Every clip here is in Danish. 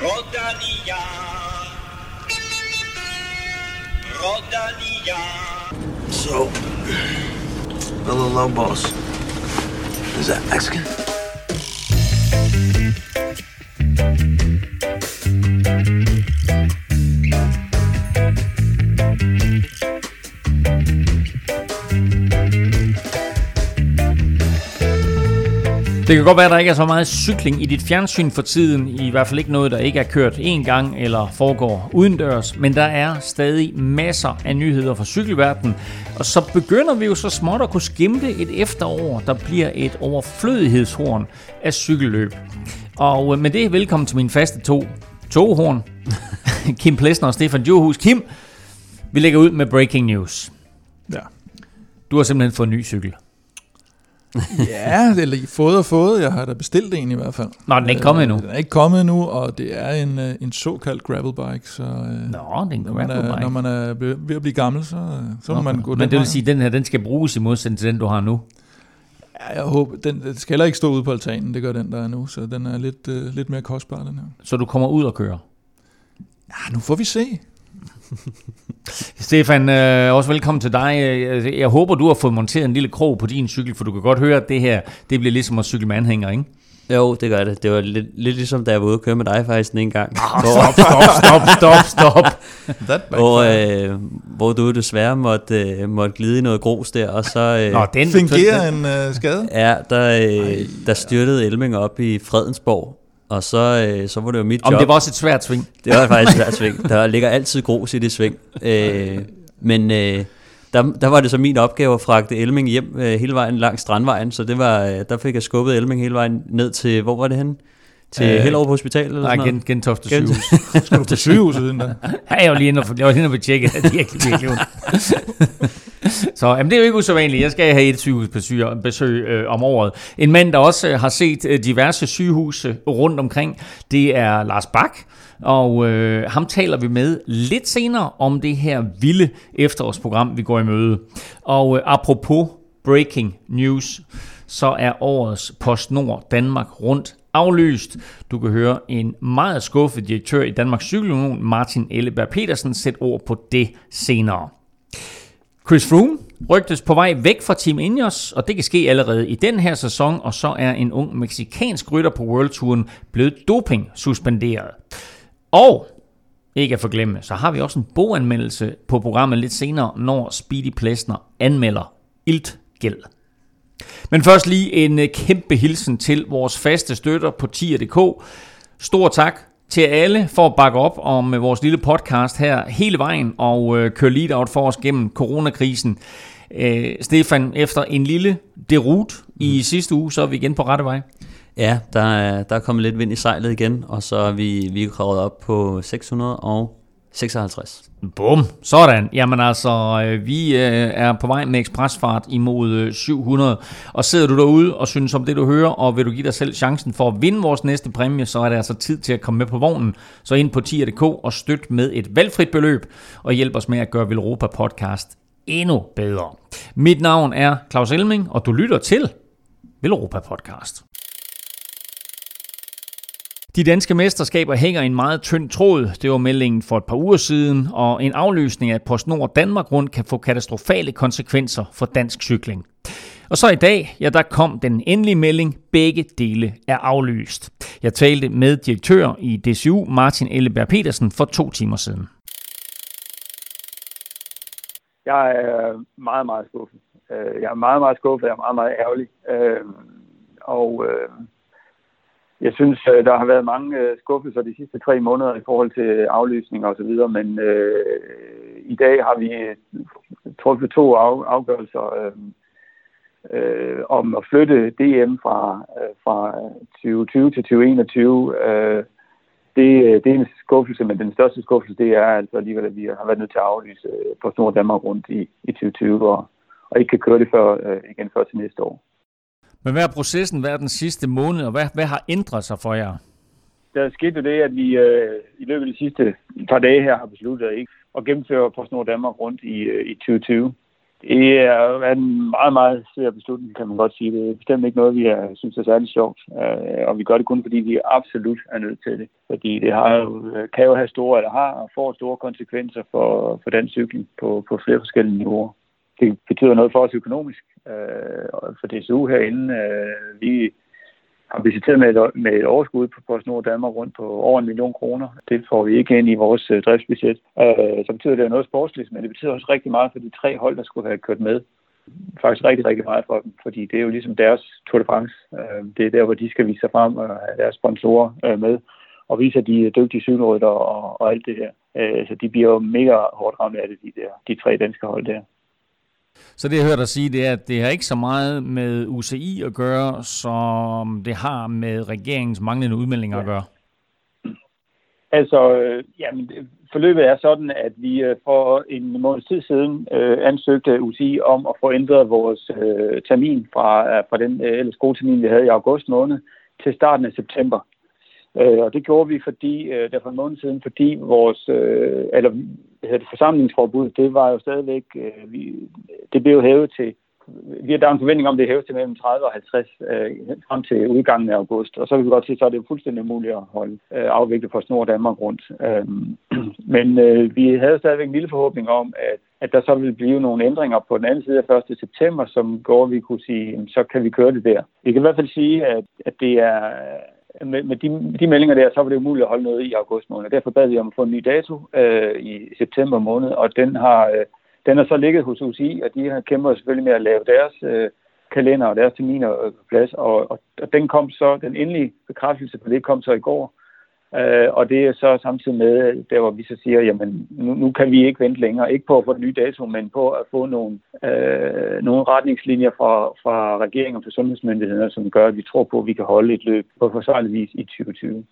Rodania. Rodania. So, hello, low boss. Is that Mexican? Det kan godt være, at der ikke er så meget cykling i dit fjernsyn for tiden. I hvert fald ikke noget, der ikke er kørt én gang eller foregår udendørs. Men der er stadig masser af nyheder fra cykelverdenen. Og så begynder vi jo så småt at kunne skimte et efterår, der bliver et overflødighedshorn af cykelløb. Og øh, med det, velkommen til mine faste to toghorn. Kim Plesner og Stefan Johus. Kim, vi lægger ud med breaking news. Ja. Du har simpelthen fået en ny cykel. Ja, det er fået og fået. Jeg har da bestilt en i hvert fald. Nå, den er ikke kommet endnu. Den er ikke kommet endnu, og det er en, øh, en såkaldt gravelbike. Så, øh, Nå, det er en når, man er, gravelbike. når man er ved at blive gammel, så, så må man gå Men det vil vej. sige, at den her den skal bruges i modsætning til den, du har nu. Ja, jeg håber, den, den skal heller ikke stå ude på altanen, det gør den, der er nu, så den er lidt, øh, lidt mere kostbar, den her. Så du kommer ud og kører. Ja, nu får vi se. Stefan, øh, også velkommen til dig. Øh, Jeg håber, du har fået monteret en lille krog på din cykel, for du kan godt høre, at det her det bliver ligesom at cykle med anhænger, ikke? Jo, det gør det. Det var lidt, lidt ligesom, da jeg var ude og køre med dig faktisk den ene gang. hvor, Stop, stop, stop, stop. That hvor, øh, hvor du desværre måtte, øh, måtte glide i noget grus der, og så... Øh, Nå, den, Fingerer en øh, skade. Ja, der, øh, der styrtede Elming op i Fredensborg, og så, øh, så var det jo mit Om job. det var også et svært sving. Det var faktisk et svært sving. Der ligger altid grus i det sving. Øh, men øh, der, der var det så min opgave at fragte Elming hjem øh, hele vejen langs Strandvejen, så det var, øh, der fik jeg skubbet Elming hele vejen ned til, hvor var det henne? Til Øh, Hellerup Hospital eller Nej, sådan noget? gen, Gentofte Gen- sygehus. Skal du til sygehuset, den der? Ja, jeg var lige inde og, jeg var lige inde og tjekke, at det ondt. Så jamen, det er jo ikke usædvanligt. Jeg skal have et sygehusbesøg besøg, øh, om året. En mand, der også øh, har set øh, diverse sygehuse rundt omkring, det er Lars Bak. Og øh, ham taler vi med lidt senere om det her vilde efterårsprogram, vi går i møde. Og øh, apropos breaking news, så er årets PostNord Danmark rundt aflyst. Du kan høre en meget skuffet direktør i Danmarks Cykelunion, Martin Elleberg Petersen, sætte ord på det senere. Chris Froome rygtes på vej væk fra Team Ineos, og det kan ske allerede i den her sæson, og så er en ung meksikansk rytter på World Touren blevet doping suspenderet. Og ikke at forglemme, så har vi også en boganmeldelse på programmet lidt senere, når Speedy Plesner anmelder iltgæld. Men først lige en øh, kæmpe hilsen til vores faste støtter på tier.dk. Stor tak til alle for at bakke op om øh, vores lille podcast her hele vejen og øh, køre lead out for os gennem coronakrisen. Øh, Stefan, efter en lille derut i sidste uge, så er vi igen på rette vej. Ja, der er, der er kommet lidt vind i sejlet igen, og så er vi, vi er op på 56. Bum, sådan. Jamen altså, øh, vi øh, er på vej med ekspresfart imod øh, 700. Og sidder du derude og synes om det, du hører, og vil du give dig selv chancen for at vinde vores næste præmie, så er det altså tid til at komme med på vognen. Så ind på tier.dk og støt med et valgfrit beløb, og hjælp os med at gøre Velropa podcast endnu bedre. Mit navn er Claus Elming, og du lytter til Velropa podcast. De danske mesterskaber hænger i en meget tynd tråd. Det var meldingen for et par uger siden, og en aflysning af PostNord Danmark rundt kan få katastrofale konsekvenser for dansk cykling. Og så i dag, ja, der kom den endelige melding, begge dele er aflyst. Jeg talte med direktør i DCU, Martin Elleberg Petersen, for to timer siden. Jeg er meget, meget skuffet. Øh, jeg er meget, meget skuffet. Jeg er meget, meget ærgerlig. Øh, og øh, jeg synes, øh, der har været mange øh, skuffelser de sidste tre måneder i forhold til øh, aflysninger osv., men øh, i dag har vi øh, truffet to af, afgørelser øh, øh, om at flytte DM fra, øh, fra 2020 til 2021. Øh, det, det er en skuffelse, men den største skuffelse, det er altså alligevel, at vi har været nødt til at aflyse på Snor Danmark rundt i, i 2020, og, og ikke kan køre det før, øh, igen før til næste år. Men hvad er processen været den sidste måned, og hvad, hvad har ændret sig for jer? Der skete jo det, at vi øh, i løbet af de sidste par dage her har besluttet ikke at gennemføre på Snor Danmark rundt i, øh, i 2020. Det er en meget, meget svær beslutning, kan man godt sige. Det er bestemt ikke noget, vi er, synes er særlig sjovt. Øh, og vi gør det kun, fordi vi absolut er nødt til det. Fordi det har jo, øh, kan jo have store, eller har og får store konsekvenser for, for den cykling på, på flere forskellige niveauer. Det betyder noget for os økonomisk. Øh, for DSU herinde, øh, vi har visiteret med et, med et overskud på PostNord Danmark rundt på over en million kroner. Det får vi ikke ind i vores øh, driftsbudget. Øh, så betyder det noget sportsligt, men det betyder også rigtig meget for de tre hold, der skulle have kørt med. Faktisk rigtig, rigtig meget for dem, fordi det er jo ligesom deres Tour de France. Øh, det er der, hvor de skal vise sig frem og have deres sponsorer øh, med og vise, at de er dygtige cykelrytter og, og alt det her. Øh, så de bliver jo mega hårdt ramt af det, de, der, de tre danske hold der. Så det jeg hørte dig sige, det er, at det har ikke så meget med UCI at gøre, som det har med regeringens manglende udmeldinger ja. at gøre. Altså, øh, jamen, forløbet er sådan, at vi øh, for en måned tid siden øh, ansøgte UCI om at få ændret vores øh, termin fra, fra den øh, ellers gode termin, vi havde i august måned, til starten af september. Øh, og det gjorde vi, fordi øh, der for en måned siden, fordi vores, øh, eller hedder det, forsamlingsforbud, det var jo stadigvæk, øh, vi, det blev hævet til, vi har der en forventning om, det hæves til mellem 30 og 50 øh, frem til udgangen af august. Og så kan vi godt sige, så er det jo fuldstændig muligt at holde øh, afviklet på Snor Danmark rundt. Øh, men øh, vi havde stadigvæk en lille forhåbning om, at, at der så ville blive nogle ændringer på den anden side af 1. september, som går, vi kunne sige, så kan vi køre det der. Vi kan i hvert fald sige, at, at det er med, med de, de meldinger der, så var det umuligt at holde noget i august måned. Derfor bad vi om at få en ny dato øh, i september måned, og den har, øh, den har så ligget hos UCI, og de har kæmpet selvfølgelig med at lave deres øh, kalender og deres terminer øh, på plads, og, og, og den kom så, den endelige bekræftelse på det kom så i går, Øh, og det er så samtidig med, der hvor vi så siger, jamen nu, nu kan vi ikke vente længere, ikke på at få en ny dato, men på at få nogle, øh, nogle retningslinjer fra, fra regeringen og fra sundhedsmyndighederne, som gør, at vi tror på, at vi kan holde et løb på forsvarlig vis i 2020.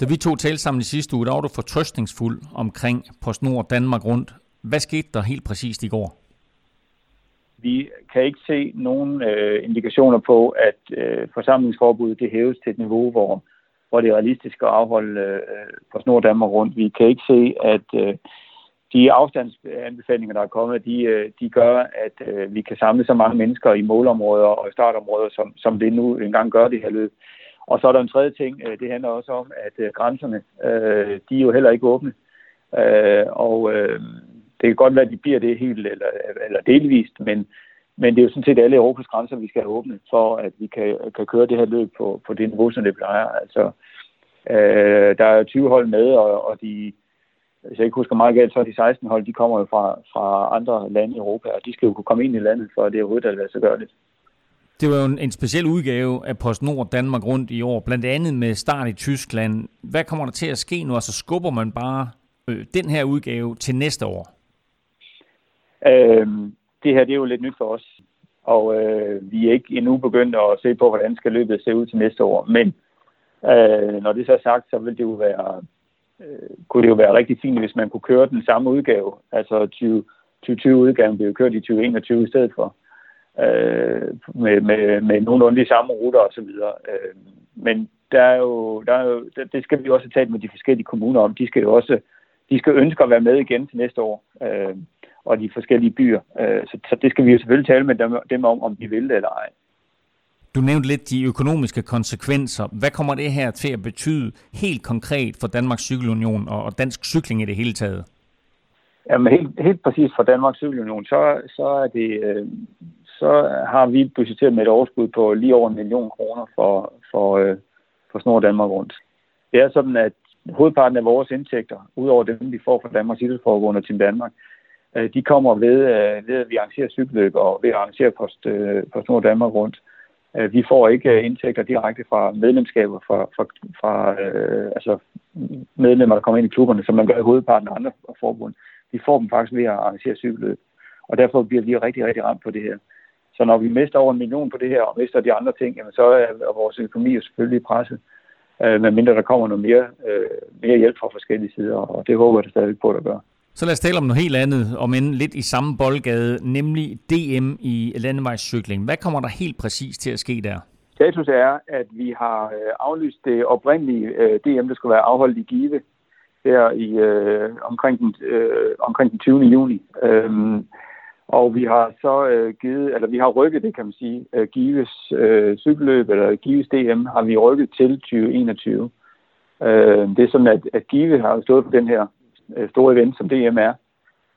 Da vi to talte sammen i sidste uge, der var du fortrøstningsfuld omkring PostNord Danmark rundt. Hvad skete der helt præcist i går? Vi kan ikke se nogen øh, indikationer på, at øh, forsamlingsforbuddet det hæves til et niveau, hvor hvor det er realistisk at afholde øh, på Snor Danmark rundt. Vi kan ikke se, at øh, de afstandsanbefalinger, der er kommet, de, øh, de gør, at øh, vi kan samle så mange mennesker i målområder og i startområder, som, som det nu engang gør det her løb. Og så er der en tredje ting, øh, det handler også om, at øh, grænserne, øh, de er jo heller ikke åbne. Øh, og øh, det kan godt være, at de bliver det helt eller, eller delvist, men men det er jo sådan set alle Europas grænser, vi skal have åbnet, for at vi kan, kan køre det her løb på, på det niveau, som det plejer. Altså, øh, der er 20 hold med, og, og de, hvis jeg ikke husker meget galt, så er de 16 hold, de kommer jo fra, fra andre lande i Europa, og de skal jo kunne komme ind i landet, for det overhovedet er så gør det. Det var jo en, en speciel udgave af PostNord Danmark rundt i år, blandt andet med start i Tyskland. Hvad kommer der til at ske nu? Altså skubber man bare øh, den her udgave til næste år? Øhm, det her det er jo lidt nyt for os, og øh, vi er ikke endnu begyndt at se på, hvordan skal løbet se ud til næste år. Men øh, når det så er sagt, så vil det jo være, øh, kunne det jo være rigtig fint, hvis man kunne køre den samme udgave. Altså 2020-udgaven blev jo kørt i 2021 i stedet for. Øh, med, med, med nogenlunde de samme ruter osv. Øh, men der er jo, der er jo, det skal vi jo også have talt med de forskellige kommuner om. De skal jo også de skal ønske at være med igen til næste år. Øh, og de forskellige byer. Øh, så, så det skal vi jo selvfølgelig tale med dem, dem om, om de vil det eller ej. Du nævnte lidt de økonomiske konsekvenser. Hvad kommer det her til at betyde helt konkret for Danmarks Cykelunion og dansk cykling i det hele taget? Jamen helt, helt præcis for Danmarks Cykelunion, så, så, er det, øh, så har vi budgetteret med et overskud på lige over en million kroner for, for, øh, for Snor Danmark rundt. Det er sådan, at hovedparten af vores indtægter, udover dem, vi får fra Danmarks Idrætsforbund og Team Danmark, øh, de kommer ved, øh, ved, at vi arrangerer cykelløb og ved at arrangere Post, øh, Post Nord Danmark rundt. Øh, vi får ikke øh, indtægter direkte fra medlemskaber fra, fra, fra øh, altså medlemmer, der kommer ind i klubberne, som man gør i hovedparten af andre forbund. Vi får dem faktisk ved at arrangere cykelløb. Og derfor bliver vi rigtig, rigtig ramt på det her. Så når vi mister over en million på det her, og mister de andre ting, jamen så er vores økonomi jo selvfølgelig presset. Øh, medmindre der kommer noget mere, øh, mere hjælp fra forskellige sider, og det håber jeg da stadig på, at der gør. Så lad os tale om noget helt andet, om end lidt i samme boldgade, nemlig DM i landevejscykling. Hvad kommer der helt præcis til at ske der? Status er, at vi har øh, aflyst det oprindelige øh, DM, der skulle være afholdt i Give her i, øh, omkring, den, øh, omkring den 20. juni. Øhm, Og vi har så øh, givet, eller vi har rykket det, kan man sige, øh, Gives øh, cykelløb, eller Gives DM, har vi rykket til 2021. Øh, det er sådan, at, at Give har stået på den her Øh, store event, som DM er,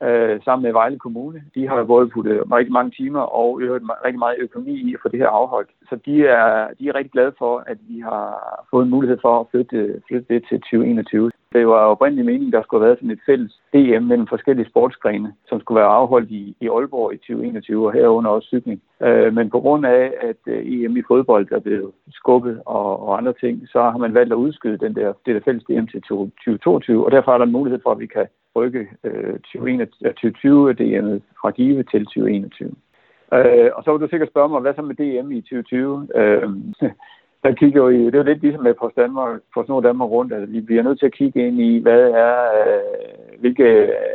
øh, sammen med Vejle Kommune. De har både puttet rigtig mange timer og øvet rigtig meget økonomi i at få det her afholdt. Så de er, de er rigtig glade for, at vi har fået en mulighed for at flytte, flytte det til 2021. Det var oprindeligt meningen, der skulle have været sådan et fælles DM mellem forskellige sportsgrene, som skulle være afholdt i, i Aalborg i 2021, og herunder også cykling. Øh, men på grund af, at øh, EM i fodbold er blevet skubbet og, og andre ting, så har man valgt at udskyde den der, det der fælles DM til 2022, og derfor er der en mulighed for, at vi kan rykke øh, 2020-DM'et fra Give til 2021. Øh, og så vil du sikkert spørge mig, hvad så med DM i 2020? Øh, der kigger vi, det er jo lidt ligesom med Post Danmark, Post Nord Danmark rundt, at vi bliver nødt til at kigge ind i, hvad er, øh, hvilke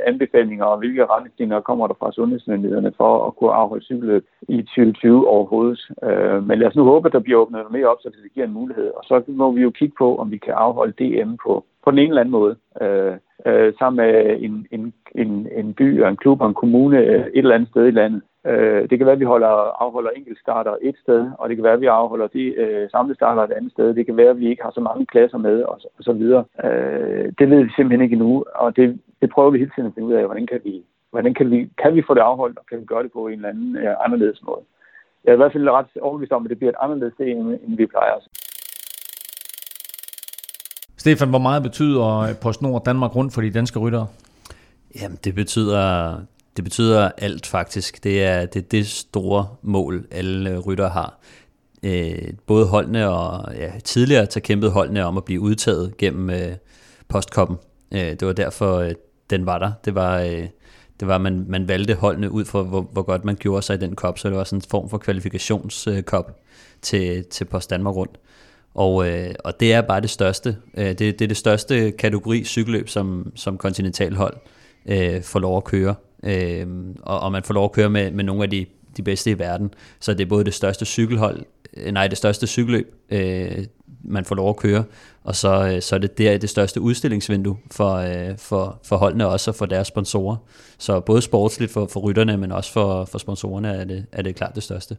anbefalinger og hvilke retningslinjer kommer der fra sundhedsmyndighederne for at kunne afholde cykelløb i 2020 overhovedet. Øh, men lad os nu håbe, at der bliver åbnet noget mere op, så det giver en mulighed. Og så må vi jo kigge på, om vi kan afholde DM på, på den ene eller anden måde. Øh, øh, sammen med en, en, en, en by og en klub og en kommune øh, et eller andet sted i landet. Øh, det kan være, at vi holder, afholder enkeltstarter et sted, og det kan være, at vi afholder de øh, samlede starter et andet sted. Det kan være, at vi ikke har så mange klasser med, og så, og så videre. Øh, det ved vi simpelthen ikke endnu, og det, det prøver vi hele tiden at finde ud af, hvordan kan vi, hvordan kan vi, kan vi få det afholdt, og kan vi gøre det på en eller anden øh, anderledes måde. Jeg er i hvert fald ret overbevist om, at det bliver et anderledes sted, end vi plejer. Stefan, hvor meget betyder PostNord Danmark rundt for de danske ryttere? Jamen, det betyder, det betyder alt faktisk. Det er det, er det store mål, alle ryttere har. Øh, både holdene og ja, tidligere så kæmpede holdene om at blive udtaget gennem øh, postkoppen. Øh, det var derfor, øh, den var der. Det var, øh, det var man, man valgte holdene ud for, hvor, hvor godt man gjorde sig i den kop, så det var sådan en form for kvalifikationskop øh, til, til Post Danmark rundt. Og, øh, og det er bare det største. Øh, det, det er det største kategori cykelløb, som, som kontinentalhold øh, får lov at køre. Øh, og, og man får lov at køre med, med nogle af de, de bedste i verden. Så det er både det største cykelhold, øh, nej, det største cykelløb, øh, man får lov at køre, og så, øh, så er det der det største udstillingsvindue for, øh, for, for holdene også og for deres sponsorer. Så både sportsligt for, for rytterne, men også for, for sponsorerne er det, er det klart det største.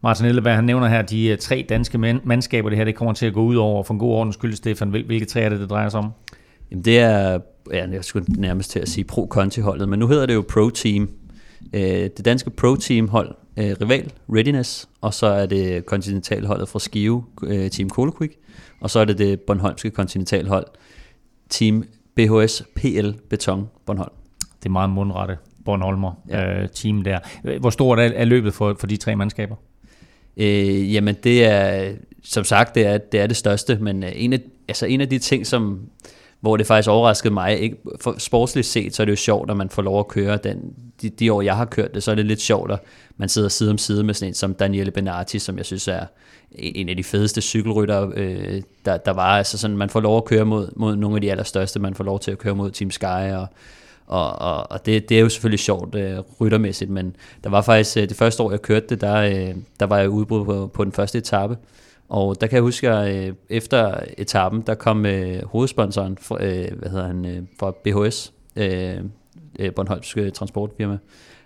Martin Elleberg, han nævner her de øh, tre danske mandskaber, det her det kommer til at gå ud over. For en god ordens skyld, Stefan, hvilke tre er det, det drejer sig om? Jamen det er, ja, jeg skulle nærmest til at sige Pro-Conti-holdet, men nu hedder det jo Pro-Team. Øh, det danske Pro-Team-hold, øh, rival Readiness, og så er det kontinentalholdet fra Skive, Team Colquick, og så er det det Bornholmske kontinentalhold, Team BHS PL Beton Bornholm. Det er meget mundrette Bornholmer ja. øh, team der. Hvor stort er, er løbet for, for de tre mandskaber? Øh, jamen det er, som sagt, det er det, er det største, men øh, en af, altså en af de ting, som, hvor det faktisk overraskede mig, ikke, for sportsligt set, så er det jo sjovt, at man får lov at køre den, de, de år, jeg har kørt det, så er det lidt sjovt, at man sidder side om side med sådan en som Daniele Benati, som jeg synes er en af de fedeste cykelrytter, øh, der, der var. Altså sådan, man får lov at køre mod, mod nogle af de allerstørste, man får lov til at køre mod Team Sky og og, og, og det, det er jo selvfølgelig sjovt øh, ryttermæssigt, men der var faktisk, øh, det første år jeg kørte det, der, øh, der var jeg udbrud på, på den første etape, og der kan jeg huske, at øh, efter etappen, der kom øh, hovedsponsoren for, øh, hvad hedder han, øh, fra BHS, øh, øh, øh, Transportfirma,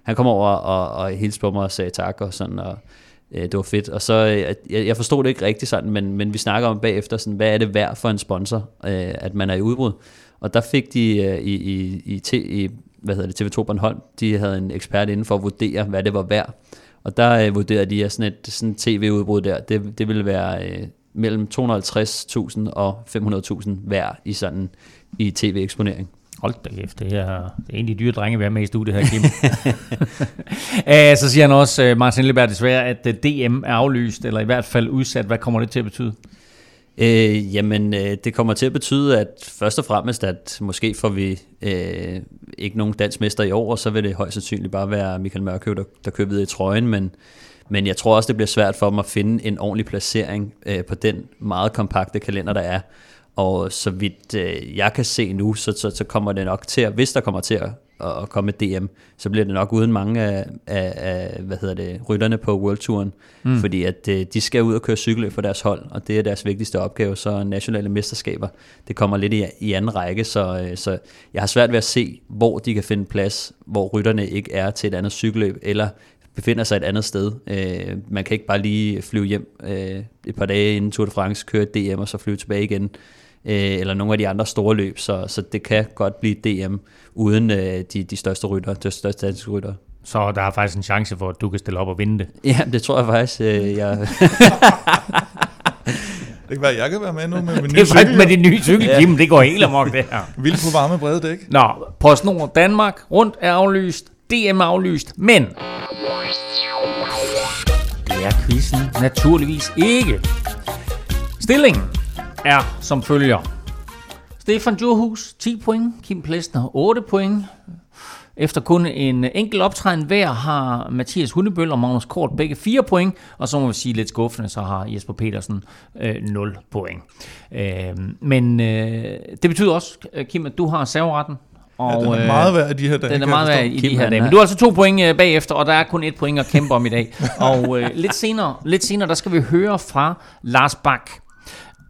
han kom over og, og hilste på mig og sagde tak og sådan, og øh, det var fedt. Og så, øh, jeg, jeg forstod det ikke rigtigt sådan, men, men vi snakker om bagefter, sådan, hvad er det værd for en sponsor, øh, at man er i udbrud? Og der fik de øh, i, i, i, t, i hvad hedder det, TV2 Bornholm, de havde en ekspert inden for at vurdere, hvad det var værd. Og der øh, vurderede de, at sådan et sådan tv-udbrud der, det, det ville være øh, mellem 250.000 og 500.000 hver i sådan i tv-eksponering. Hold da kæft, det, er, det er en dyre drenge, vi er med i studiet her, Kim. uh, så siger han også, øh, Martin Lillebær, desværre, at øh, DM er aflyst, eller i hvert fald udsat. Hvad kommer det til at betyde? Øh, jamen, øh, det kommer til at betyde, at først og fremmest, at måske får vi øh, ikke nogen dansmester i år, og så vil det højst sandsynligt bare være Michael Mørkøv, der, der kører videre i trøjen, men, men jeg tror også, det bliver svært for dem at finde en ordentlig placering øh, på den meget kompakte kalender, der er. Og så vidt øh, jeg kan se nu, så, så, så kommer det nok til at, hvis der kommer til at, at komme et DM, så bliver det nok uden mange af, af, af hvad hedder det, rytterne på World Touren, mm. fordi at øh, de skal ud og køre cykel for deres hold, og det er deres vigtigste opgave, så nationale mesterskaber, det kommer lidt i, i anden række, så, øh, så jeg har svært ved at se, hvor de kan finde plads, hvor rytterne ikke er til et andet cykelløb, eller befinder sig et andet sted. Øh, man kan ikke bare lige flyve hjem øh, et par dage inden Tour de France, køre et DM og så flyve tilbage igen, øh, eller nogle af de andre store løb, så, så det kan godt blive DM uden øh, de, de største rytter, de største danske rytter. Så der er faktisk en chance for, at du kan stille op og vinde det. Ja, det tror jeg faktisk. Øh, jeg, Det kan være, at jeg kan være med nu med min Det nye er faktisk cykel. med din nye cykel, Kim. Det går helt amok, det her. Vildt på varme brede dæk. Nå, PostNord Danmark rundt er aflyst. DM er aflyst, men... Det er quizzen naturligvis ikke. Stillingen er som følger. Stefan Djurhus 10 point, Kim Plesner 8 point. Efter kun en enkelt optræden hver har Mathias Hundebøl og Magnus Kort begge 4 point, og så må vi sige lidt skuffende, så har Jesper Petersen øh, 0 point. Øh, men øh, det betyder også, øh, Kim, at du har serveretten. Og, Ja, den er øh, meget værd i de her dage. den er meget værd i de her dage. Men du har altså to point øh, bagefter, og der er kun et point at kæmpe om i dag. Og øh, lidt, senere, lidt senere, der skal vi høre fra Lars Bak.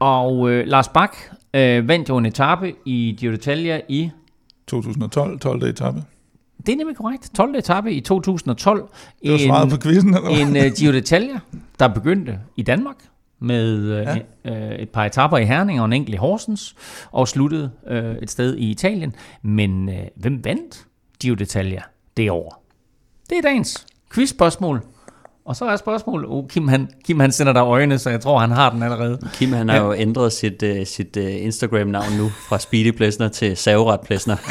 Og øh, Lars Bak øh, vandt jo en etape i Giro d'Italia i 2012, 12. etape. det er nemlig korrekt. 12. etape i 2012. Det var svaret på quizzen, eller en uh, Giro d'Italia, der begyndte i Danmark med uh, ja. uh, et par etapper i Herning og en enkelt i Horsens, og sluttede uh, et sted i Italien. Men uh, hvem vandt Giro d'Italia det år? Det er dagens quizspørgsmål. Og så er spørgsmålet, oh, Kim, han, Kim han sender dig øjne, så jeg tror, han har den allerede. Kim han har jo ændret sit, uh, sit uh, Instagram-navn nu fra Speedy Plesner til Savret Plesner.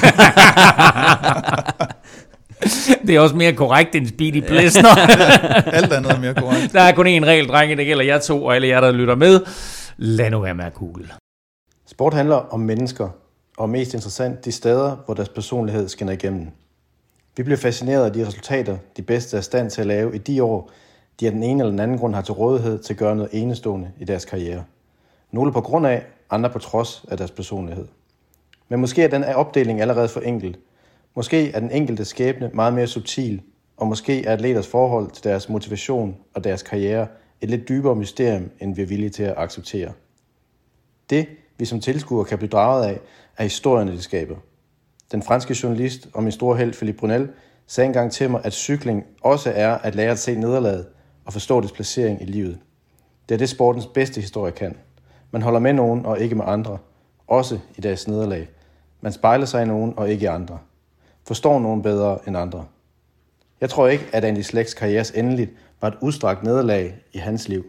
Det er også mere korrekt end Speedy Plesner. Alt andet er mere korrekt. Der er kun én regel, drenge, det gælder jer to, og alle jer, der lytter med. Lad nu være med at google. Sport handler om mennesker, og mest interessant de steder, hvor deres personlighed skinner igennem. Vi bliver fascineret af de resultater, de bedste er stand til at lave i de år, de af den ene eller den anden grund har til rådighed til at gøre noget enestående i deres karriere. Nogle på grund af, andre på trods af deres personlighed. Men måske er den opdeling allerede for enkel. Måske er den enkelte skæbne meget mere subtil, og måske er atleters forhold til deres motivation og deres karriere et lidt dybere mysterium, end vi er villige til at acceptere. Det, vi som tilskuere kan blive draget af, er historierne, de skaber. Den franske journalist og min store held Philippe Brunel sagde engang til mig, at cykling også er at lære at se nederlaget og forstå dets placering i livet. Det er det sportens bedste historie kan. Man holder med nogen og ikke med andre, også i deres nederlag. Man spejler sig i nogen og ikke i andre. Forstår nogen bedre end andre. Jeg tror ikke, at Andy Slæks karrieres endeligt var et udstrakt nederlag i hans liv.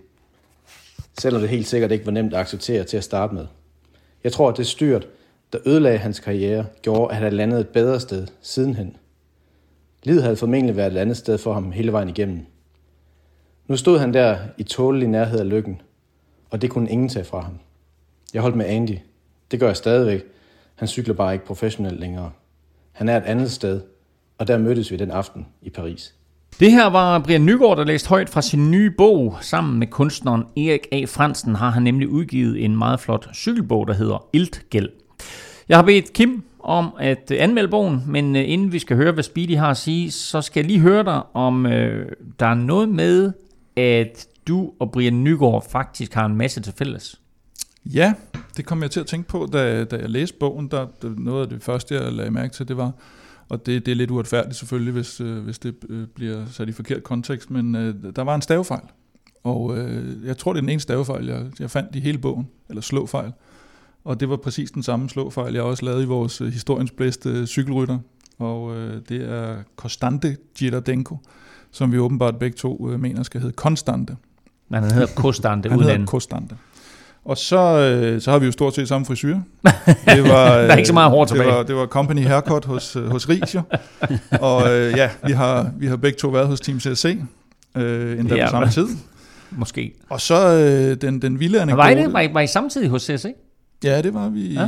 Selvom det helt sikkert ikke var nemt at acceptere til at starte med. Jeg tror, at det styrt, der ødelagde hans karriere, gjorde, at han havde landet et bedre sted sidenhen. Livet havde formentlig været et andet sted for ham hele vejen igennem. Nu stod han der i tålelig nærhed af lykken, og det kunne ingen tage fra ham. Jeg holdt med Andy. Det gør jeg stadigvæk. Han cykler bare ikke professionelt længere. Han er et andet sted, og der mødtes vi den aften i Paris. Det her var Brian Nygaard, der læste højt fra sin nye bog. Sammen med kunstneren Erik A. Fransen har han nemlig udgivet en meget flot cykelbog, der hedder Iltgæld. Jeg har bedt Kim om at øh, anmelde bogen, men øh, inden vi skal høre, hvad Speedy har at sige, så skal jeg lige høre dig, om øh, der er noget med, at du og Brian Nygaard faktisk har en masse til fælles. Ja, det kom jeg til at tænke på, da, da jeg læste bogen. Der, noget af det første, jeg lagde mærke til, det var, og det, det er lidt uretfærdigt selvfølgelig, hvis, øh, hvis det øh, bliver sat i forkert kontekst, men øh, der var en stavefejl. Og øh, jeg tror, det er den ene stavefejl, jeg, jeg fandt i hele bogen, eller slåfejl. Og det var præcis den samme slåfejl, jeg også lavede i vores øh, historiens bedste cykelrytter. Og øh, det er Konstante Girardenko, som vi åbenbart begge to øh, mener skal hedde Konstante. Men han hedder Kostante Han uden hedder. Konstante. Og så, øh, så har vi jo stort set samme frisyr. Det var, Der er ikke så meget hår det tilbage. var, det var company haircut hos, øh, hos Ries jo. Og øh, ja, vi har, vi har begge to været hos Team CSC, øh, endda Ja, på samme tid. Måske. Og så øh, den, den vilde anekdote. Var I det? Var I, var I samtidig hos CSC? Ja, det var vi. Ja.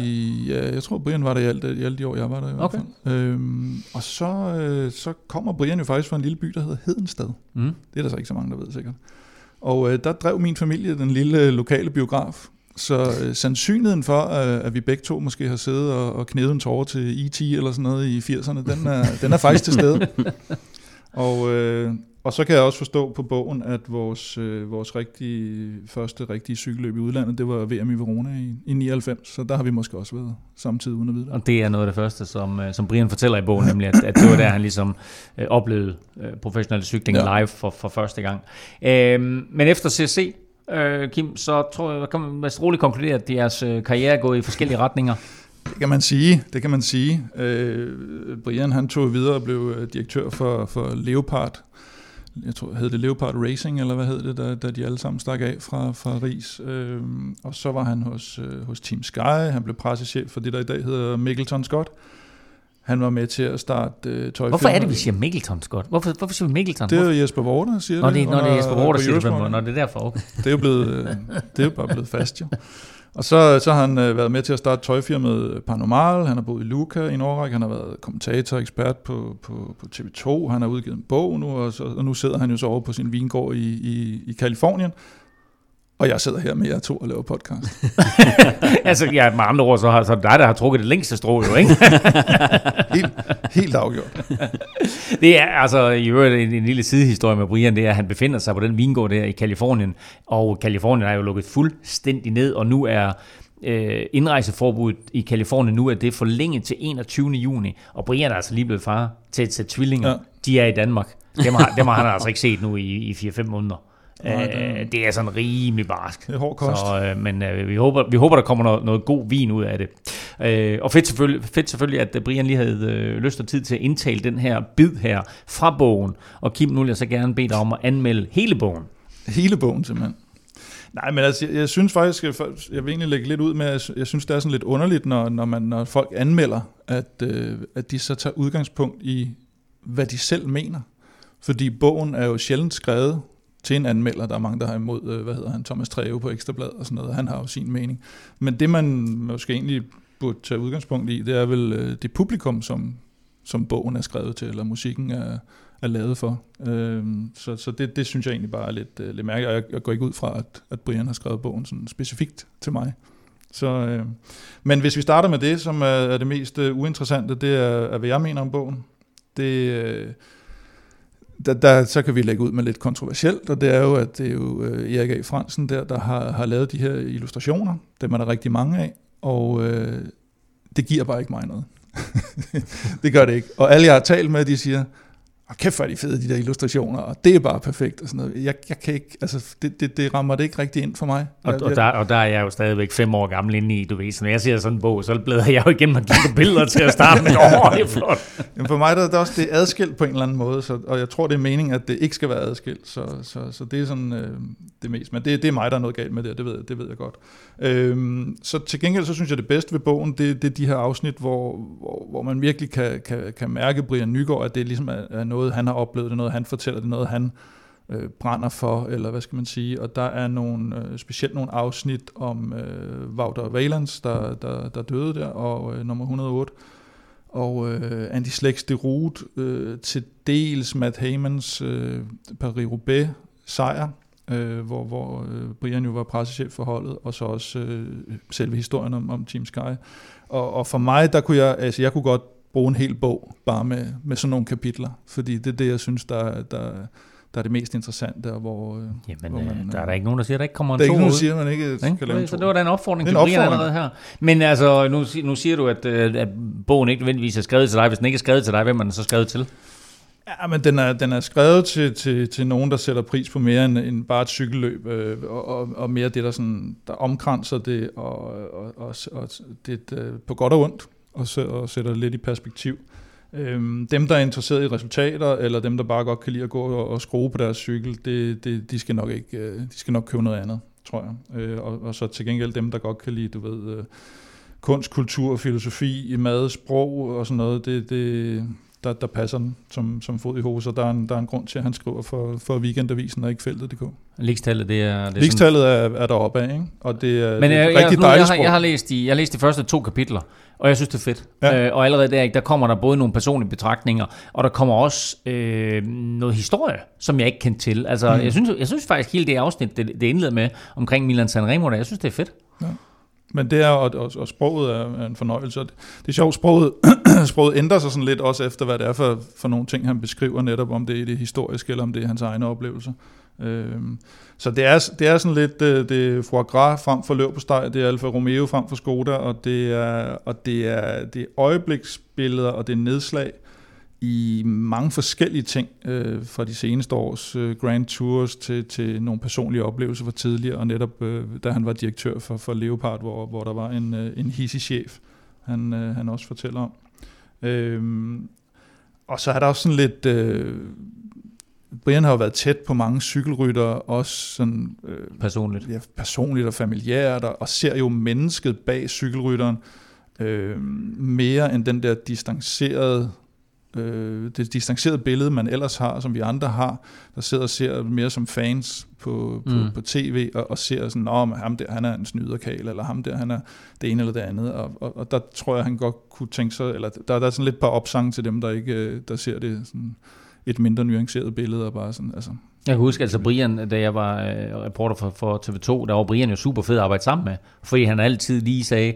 Ja. jeg tror, Brian var der i alt, i alle de år, jeg var der i hvert Okay. fald. Øhm, og så, øh, så kommer Brian jo faktisk fra en lille by, der hedder Hedensted. Mm. Det er der så ikke så mange, der ved sikkert. Og øh, der drev min familie den lille lokale biograf. Så øh, sandsynligheden for, øh, at vi begge to måske har siddet og, og knædet en tårer til E.T. eller sådan noget i 80'erne, den er, den er faktisk til stede. Og, øh, og så kan jeg også forstå på bogen, at vores, øh, vores rigtige, første rigtige cykelløb i udlandet, det var VM i Verona i, i 99, så der har vi måske også været samtidig uden at vide det. Og det er noget af det første, som, øh, som Brian fortæller i bogen, nemlig at, at det var der, han ligesom øh, oplevede øh, professionel cykling Ja. live for, for første gang. Øh, men efter CSC, øh, Kim, så tror jeg, kan man roligt konkludere, at jeres øh, karriere er gået i forskellige retninger. Det kan man sige, det kan man sige. Øh, Brian han tog videre og blev øh, direktør for, for Leopard. Jeg tror, hed det Leopard Racing, eller hvad hed det, da, da de alle sammen stak af fra, fra Ries. Øh, og så var han hos, øh, hos Team Sky, han blev pressechef for det, der i dag hedder Mikkelton Scott. Han var med til at starte øh, tøjfirmaet. Hvorfor er det, vi siger Mikkelton, Scott? Hvorfor, hvorfor siger vi Mikkelton? Det er jo Jesper Vorter, der siger Når det, når det er Jesper Vorter, på siger det. Når det er derfor, okay. Det er jo, blevet, øh, det er jo bare blevet fast, jo. Og så, så har han øh, været med til at starte tøjfirmaet Paranormal, han har boet i Luca i en årrække, han har været kommentator og ekspert på, på, på TV2, han har udgivet en bog nu, og, så, og nu sidder han jo så over på sin vingård i, i, i Kalifornien, og jeg sidder her med jer to og laver podcast. altså, ja, med andre ord, så har så dig, der har trukket det længste strå, jo, ikke? Helt, helt afgjort. Det er altså i øvrigt en, en lille sidehistorie med Brian, det er, at han befinder sig på den vingård der i Kalifornien, og Kalifornien er jo lukket fuldstændig ned, og nu er øh, indrejseforbuddet i Kalifornien, nu er det forlænget til 21. juni, og Brian er altså lige blevet far til, til tvillinger. Ja. Ja. De er i Danmark. Dem har, dem har han altså ikke set nu i, i 4-5 måneder. Nej, det er- Øh, det er sådan rimelig barsk. Det er hård kost. Så, øh, men øh, vi, håber, vi håber, der kommer noget, noget god vin ud af det. Øh, og fedt selvfølgelig, fedt selvfølgelig, at øh, Brian lige havde øh, lyst og tid til at indtale den her bid her fra bogen. Og Kim, nu vil jeg så gerne bede dig om at anmelde hele bogen. Hele bogen simpelthen. Nej, men altså, jeg, jeg synes faktisk, jeg, jeg vil egentlig lægge lidt ud med, at jeg, jeg synes, det er sådan lidt underligt, når, når, man, når folk anmelder, at, øh, at de så tager udgangspunkt i, hvad de selv mener. Fordi bogen er jo sjældent skrevet til en anmelder. Der er mange, der har imod, øh, hvad hedder han, Thomas Treve på Ekstrablad og sådan noget. Han har jo sin mening. Men det, man måske egentlig burde tage udgangspunkt i, det er vel øh, det publikum, som, som bogen er skrevet til, eller musikken er, er lavet for. Øhm, så så det, det synes jeg egentlig bare er lidt, øh, lidt mærkeligt, og jeg, jeg går ikke ud fra, at, at Brian har skrevet bogen sådan specifikt til mig. Så, øh, men hvis vi starter med det, som er, er det mest øh, uinteressante, det er, er, hvad jeg mener om bogen. Det, øh, der, der, så kan vi lægge ud med lidt kontroversielt, og det er jo, at det er jo øh, Erik A. Fransen der, der har, har lavet de her illustrationer. Dem er der rigtig mange af, og øh, det giver bare ikke mig noget. det gør det ikke. Og alle, jeg har talt med, de siger, og kæft, hvor er de fede, de der illustrationer, og det er bare perfekt. Og sådan noget. Jeg, jeg kan ikke, altså, det, det, det rammer det ikke rigtig ind for mig. Og, Jeg- og, der, og der er jeg jo stadigvæk fem år gammel inde i, du ved. Så når jeg ser sådan en bog, så bladrer jeg jo igennem og kigger billeder til at starte med. Åh, det er flot. Jamen for mig der, der er også det adskilt på en eller anden måde, så, og jeg tror, det er meningen, at det ikke skal være adskilt, så, så, så det er sådan øh, det mest. Men det, det er mig, der er noget galt med det, det ved, jeg- det ved jeg godt. Øhm, så til gengæld, så synes jeg, det bedste ved bogen, det, det er de her afsnit, hvor, hvor, hvor man virkelig kan, kan, kan mærke Brian Nygaard, at det ligesom er, er noget, han har oplevet, det er noget, han fortæller, det er noget, han øh, brænder for, eller hvad skal man sige. Og der er nogle, øh, specielt nogle afsnit om øh, Wouter Valens, der, der, der døde der, og øh, nummer 108, og øh, Andy Slex de Root, øh, til dels Matt Hamons øh, Paris-Roubaix sejr, øh, hvor, hvor øh, Brian jo var pressechef for holdet, og så også øh, selve historien om, om Team Sky. Og, og for mig, der kunne jeg, altså jeg kunne godt bruge en hel bog, bare med, med sådan nogle kapitler, fordi det er det, jeg synes, der, der, der er det mest interessante, og hvor, øh, Jamen, hvor man, øh, der er der ikke nogen, der siger, at der ikke kommer en der er ikke nogen, der siger, at man ikke Ikke? skal lave en Så det var da en opfordring til Brian allerede her. Men altså, nu, nu siger du, at, øh, at bogen ikke nødvendigvis er skrevet til dig. Hvis den ikke er skrevet til dig, hvem er den så skrevet til? Ja, men den er, den er skrevet til, til, til nogen, der sætter pris på mere end, end bare et cykelløb, øh, og, og, og mere det, der, sådan, der omkranser det, og, og, og, og det øh, på godt og ondt, og, så, og sætter det lidt i perspektiv. Øhm, dem, der er interesseret i resultater, eller dem, der bare godt kan lide at gå og, og skrue på deres cykel, det, det, de, skal nok ikke, øh, de skal nok købe noget andet, tror jeg. Øh, og, og så til gengæld dem, der godt kan lide, du ved, øh, kunst, kultur, filosofi, mad, sprog og sådan noget, det, det, der, der passer den som, som fod i hose, og der er, en, der er en grund til, at han skriver for, for Weekendavisen og ikke feltet.dk. Ligestallet, det er... Det er Ligestallet er, er deroppe af, ikke? og det er, Men det er jeg, jeg, rigtig nu, jeg, dejligt har, sprog. jeg, har læst de, jeg har læst de første to kapitler, og jeg synes, det er fedt. Ja. Ja. Øh, og allerede der, der kommer der både nogle personlige betragtninger, og der kommer også øh, noget historie, som jeg ikke kendte til. Altså, Mm. jeg, synes, jeg synes faktisk, hele det afsnit, det, det indleder med omkring Milan Sanremo, der, jeg synes, det er fedt. Men det er, og, og, og sproget er, er en fornøjelse. Det, det er sjovt, sproget, sproget ændrer sig sådan lidt også efter, hvad det er for, for nogle ting, han beskriver netop, om det er det historiske, eller om det er hans egne oplevelser. Øhm, så det er, det er sådan lidt det, det er foie gras frem for løb på steg, det er Alfa Romeo frem for Skoda, og det er, og det er, det er øjebliksbilleder, og det er nedslag i mange forskellige ting øh, fra de seneste års øh, Grand Tours til, til nogle personlige oplevelser fra tidligere, og netop øh, da han var direktør for, for Leopard, hvor, hvor der var en, øh, en hissig chef, han, øh, han også fortæller om. Øhm, og så er der også sådan lidt... Øh, Brian har jo været tæt på mange cykelryttere, også sådan, øh, Personligt. ja, personligt og familiært, og, og ser jo mennesket bag cykelrytteren øh, mere end den der distancerede øh, det distancerede billede, man ellers har, som vi andre har, der sidder og ser mere som fans på, på, Mm. på tv, og, og ser sådan, at ham der, han er en snyderkal, eller ham der, han er det ene eller det andet, og, og, og der tror jeg, han godt kunne tænke sig, eller der, der er sådan lidt par opsang til dem, der ikke øh, der ser det sådan et mindre nuanceret billede, og bare sådan, altså, Jeg kan huske, altså Brian, da jeg var øh, reporter for, for TV2, der var Brian jo super fed at arbejde sammen med, fordi han altid lige sagde,